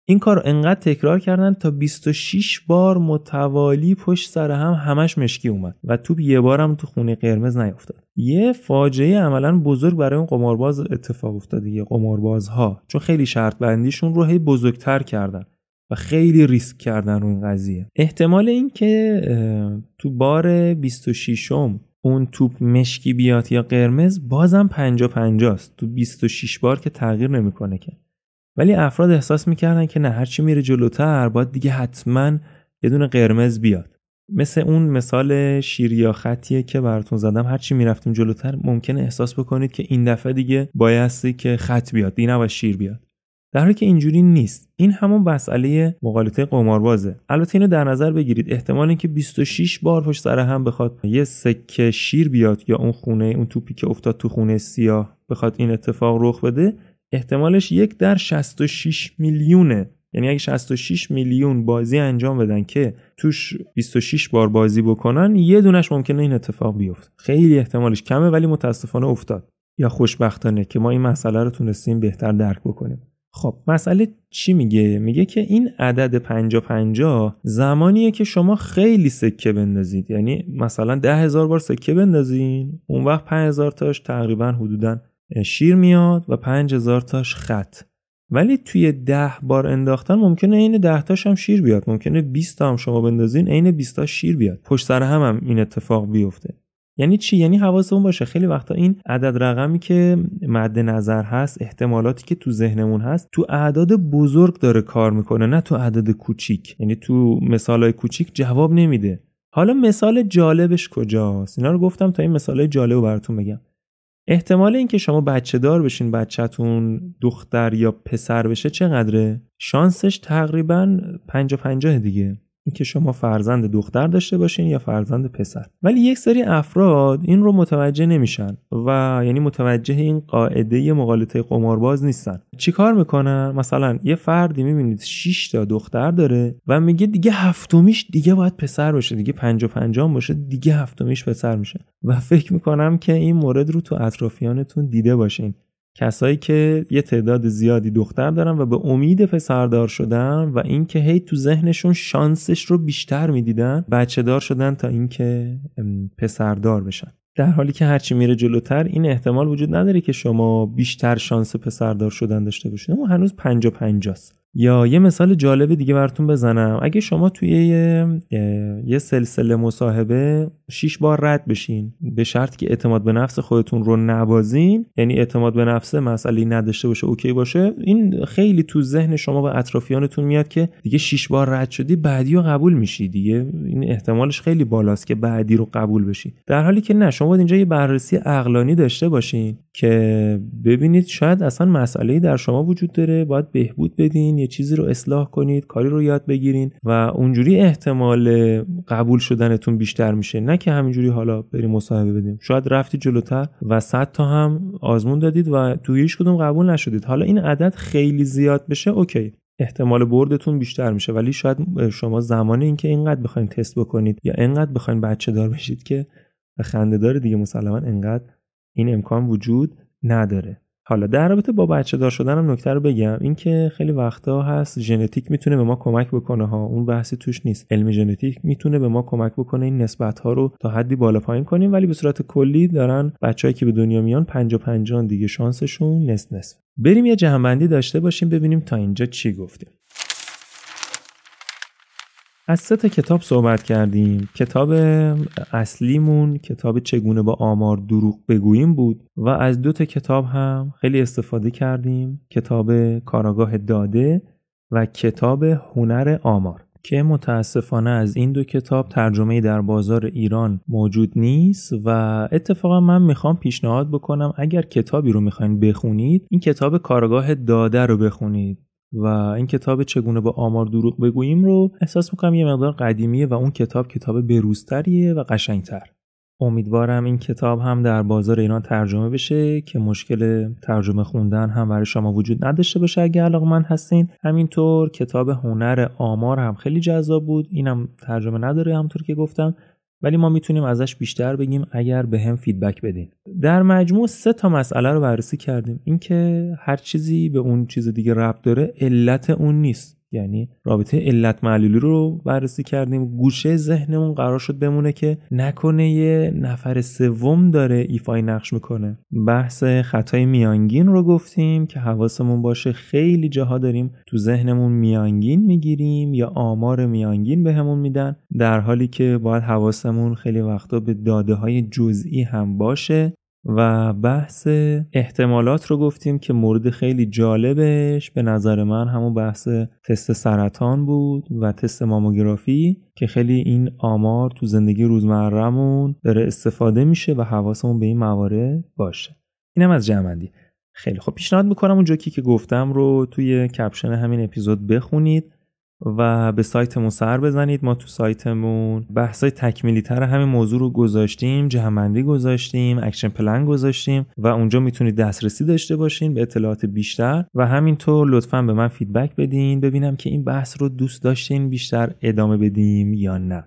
این کار انقدر تکرار کردن تا 26 بار متوالی پشت سر هم همش مشکی اومد و توپ یه بارم تو خونه قرمز نیفتاد یه فاجعه عملا بزرگ برای اون قمارباز اتفاق افتاد دیگه قماربازها چون خیلی شرط بندیشون رو هی بزرگتر کردن و خیلی ریسک کردن رو این قضیه. احتمال این که تو بار 26 م اون توپ مشکی بیاد یا قرمز بازم 50 50 است تو 26 بار که تغییر نمی‌کنه که. ولی افراد احساس می‌کردن که نه هرچی میره جلوتر باید دیگه حتما یه دونه قرمز بیاد. مثل اون مثال شیر یا خطیه که براتون زدم هرچی می‌رفتیم جلوتر ممکنه احساس بکنید که این دفعه دیگه بایستی که خط بیاد دیگه نباید شیر بیاد. در حالی که اینجوری نیست. این همون مسئله مقالطه قماربازه. البته اینو در نظر بگیرید. احتمال اینکه 26 بار پشت سر هم بخواد یه سکه شیر بیاد یا اون خونه اون توپی که افتاد تو خونه سیاه بخواد این اتفاق رخ بده احتمالش یک در 66 میلیونه. یعنی اگه 66 میلیون بازی انجام بدن که توش 26 بار بازی بکنن یه دونش ممکنه این اتفاق بیفته. خیلی احتمالش کمه ولی متاسفانه افتاد. یا خوشبختانه که ما این مسئله رو تونستیم بهتر درک بکنیم. خب مسئله چی میگه؟ میگه که این عدد 50 50 زمانیه که شما خیلی سکه بندازید. یعنی مثلا ده هزار بار سکه بندازین اون وقت 5000 تاش تقریبا حدودا شیر میاد و 5000 تاش خط. ولی توی ده بار انداختن ممکنه عین ده تاش هم شیر بیاد. ممکنه 20 تا هم شما بندازین عین 20 تا شیر بیاد. پشت سر هم, هم این اتفاق بیفته. یعنی چی؟ یعنی حواسمون باشه. خیلی وقتا این عدد رقمی که مد نظر هست احتمالاتی که تو ذهنمون هست تو اعداد بزرگ داره کار می‌کنه نه تو اعداد کوچیک. یعنی تو مثالای کوچیک جواب نمیده. حالا مثال جالبش کجاست؟ اینا رو گفتم تا این مثالای جالب رو براتون بگم. احتمال اینکه شما بچه دار بشین بچهتون دختر یا پسر بشه چقدره؟ شانسش تقریبا 50 50 دیگه. اینکه شما فرزند دختر داشته باشین یا فرزند پسر. ولی یک سری افراد این رو متوجه نمیشن و یعنی متوجه این قاعده مقالطه قمارباز نیستن. چیکار می‌کنن؟ مثلا یه فردی می‌بینید 6 تا دختر داره و میگه دیگه هفتمیش دیگه باید پسر باشه دیگه 50 50 باشه دیگه هفتمیش پسر میشه. و فکر می‌کنم که این مورد رو تو اطرافیانتون دیده باشین. کسایی که یه تعداد زیادی دختر دارن و به امید پسردار شدن و اینکه هی تو ذهنشون شانسش رو بیشتر می‌دیدن بچه دار شدن تا اینکه پسردار بشن. در حالی که هرچی میره جلوتر این احتمال وجود نداره که شما بیشتر شانس پسردار شدن داشته باشید اما هنوز پنجا پنجاست یا یه مثال جالب دیگه براتون بزنم. اگه شما توی یه, یه سلسله مصاحبه 6 بار رد بشین به شرط که اعتماد به نفس خودتون رو نبازین یعنی اعتماد به نفس مسئله نداشته باشه اوکی باشه این خیلی تو ذهن شما و اطرافیانتون میاد که دیگه 6 بار رد شدی بعدی رو قبول میشی دیگه. این احتمالش خیلی بالاست که بعدی رو قبول بشی. در حالی که نه شما باید اینجا یه بررسی عقلانی داشته باشین که ببینید شاید اصلا مسئله در شما وجود داره باید بهبود بدین یه چیزی رو اصلاح کنید کاری رو یاد بگیرین و اونجوری احتمال قبول شدنتون بیشتر میشه. نه که همینجوری حالا بریم مصاحبه بدیم. شاید رفتی جلوتر و صد تا هم آزمون دادید و توی هیچ کدوم قبول نشدید. حالا این عدد خیلی زیاد بشه اوکی. احتمال بردتون بیشتر میشه. ولی شاید شما زمان اینکه اینقدر بخواین تست بکنید یا اینقدر بخواین بچه دار بشید که خنده داره دیگه مسلما اینقدر این امکان وجود نداره. حالا در رابطه با بچه دار شدن نکته رو بگم. اینکه خیلی وقتا هست ژنتیک می‌تونه به ما کمک بکنه ها. اون بحثی توش نیست. علم ژنتیک می‌تونه به ما کمک بکنه این نسبت ها رو تا حدی بالا پایین کنیم. ولی به صورت کلی دارن بچههایی که به دنیا میان 50 50 دیگه شانسشون نصف نصف. بریم یه جهانبندی داشته باشیم ببینیم تا اینجا چی گفتیم. از سه تا کتاب صحبت کردیم. کتاب اصلیمون کتاب چگونه با آمار دروغ بگوییم بود و از دو تا کتاب هم خیلی استفاده کردیم. کتاب کاراگاه داده و کتاب هنر آمار. که متاسفانه از این دو کتاب ترجمه در بازار ایران موجود نیست و اتفاقا من می‌خوام پیشنهاد بکنم اگر کتابی رو می‌خواین بخونید این کتاب کارگاه داده رو بخونید. و این کتاب چگونه با آمار دروغ بگوییم رو احساس می‌کنم یه مقدار قدیمیه و اون کتاب کتاب بروزتریه و قشنگتر. امیدوارم این کتاب هم در بازار ایران ترجمه بشه که مشکل ترجمه خوندن هم برای شما وجود نداشته باشه اگه من هستین. همینطور کتاب هنر آمار هم خیلی جذاب بود. اینم ترجمه نداره همونطور که گفتم. ولی ما می‌تونیم ازش بیشتر بگیم اگر به هم feedback بدین. در مجموع سه تا مسئله رو بررسی کردیم. اینکه هر چیزی به اون چیز دیگه ربط داره علت اون نیست. یعنی رابطه علت معلولی رو بررسی کردیم. گوشه ذهنمون قرار شد بمونه که نکنه یه نفر سوم داره ایفای نقش می‌کنه. بحث خطای میانگین رو گفتیم که حواسمون باشه خیلی جاها داریم تو ذهنمون میانگین می‌گیریم یا آمار میانگین بهمون میدن در حالی که باید حواسمون خیلی وقتا به داده های جزئی هم باشه. و بحث احتمالات رو گفتیم که مورد خیلی جالبش به نظر من همون بحث تست سرطان بود و تست ماموگرافی که خیلی این آمار تو زندگی روزمرهمون داره استفاده میشه و حواسمون به این موارد باشه. اینم از جمع‌بندی خیلی خب پیشنهاد می‌کنم اون جوکی که گفتم رو توی caption همین اپیزود بخونید. و به سایتمون سر بزنید. ما تو سایتمون بحثای تکمیلی تر همین موضوع رو گذاشتیم جمع‌بندی گذاشتیم action plan گذاشتیم و اونجا می‌تونید دسترسی داشته باشین به اطلاعات بیشتر و همینطور لطفا به من feedback بدین ببینم که این بحث رو دوست داشتین بیشتر ادامه بدیم یا نه.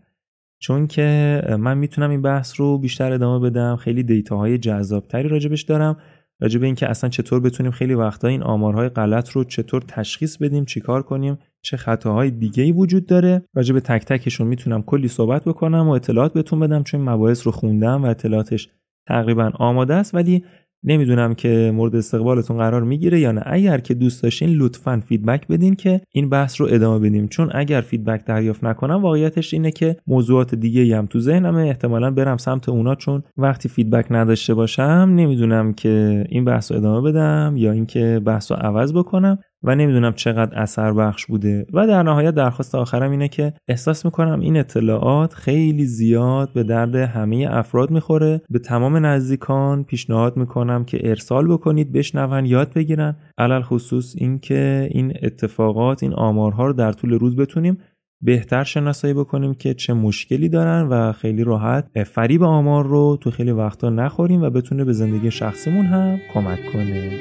چون که من می‌تونم این بحث رو بیشتر ادامه بدم خیلی data های جذابتری راجبش دارم راجع به اینکه اصلا چطور بتونیم خیلی وقتا این آمارهای غلط رو چطور تشخیص بدیم چیکار کنیم چه خطاهای دیگه ای وجود داره. راجع به تک تکشون می‌تونم کلی صحبت بکنم و اطلاعات بهتون بدم چون مباحث رو خوندم و اطلاعاتش تقریبا آماده است. ولی نمی‌دونم که مورد استقبالتون قرار می‌گیره یا نه. اگر که دوست داشتین لطفا feedback بدین که این بحث رو ادامه بدیم. چون اگر feedback دریافت نکنم واقعیتش اینه که موضوعات دیگه هم تو ذهنمه. احتمالا برم سمت اونا چون وقتی feedback نداشته باشم نمی‌دونم که این بحث رو ادامه بدم یا اینکه بحث رو عوض بکنم. و نمی‌دونم چقدر اثر بخش بوده. و در نهایت درخواست آخرم اینه که احساس می‌کنم این اطلاعات خیلی زیاد به درد همه افراد می‌خوره. به تمام نزدیکان پیشنهاد می‌کنم که ارسال بکنید بشنون یاد بگیرن. علل خصوص اینکه این اتفاقات این آمارها رو در طول روز بتونیم بهتر شناسایی بکنیم که چه مشکلی دارن و خیلی راحت فریب آمار رو تو خیلی وقتا نخوریم و بتونه به زندگی شخصیمون هم کمک کنه.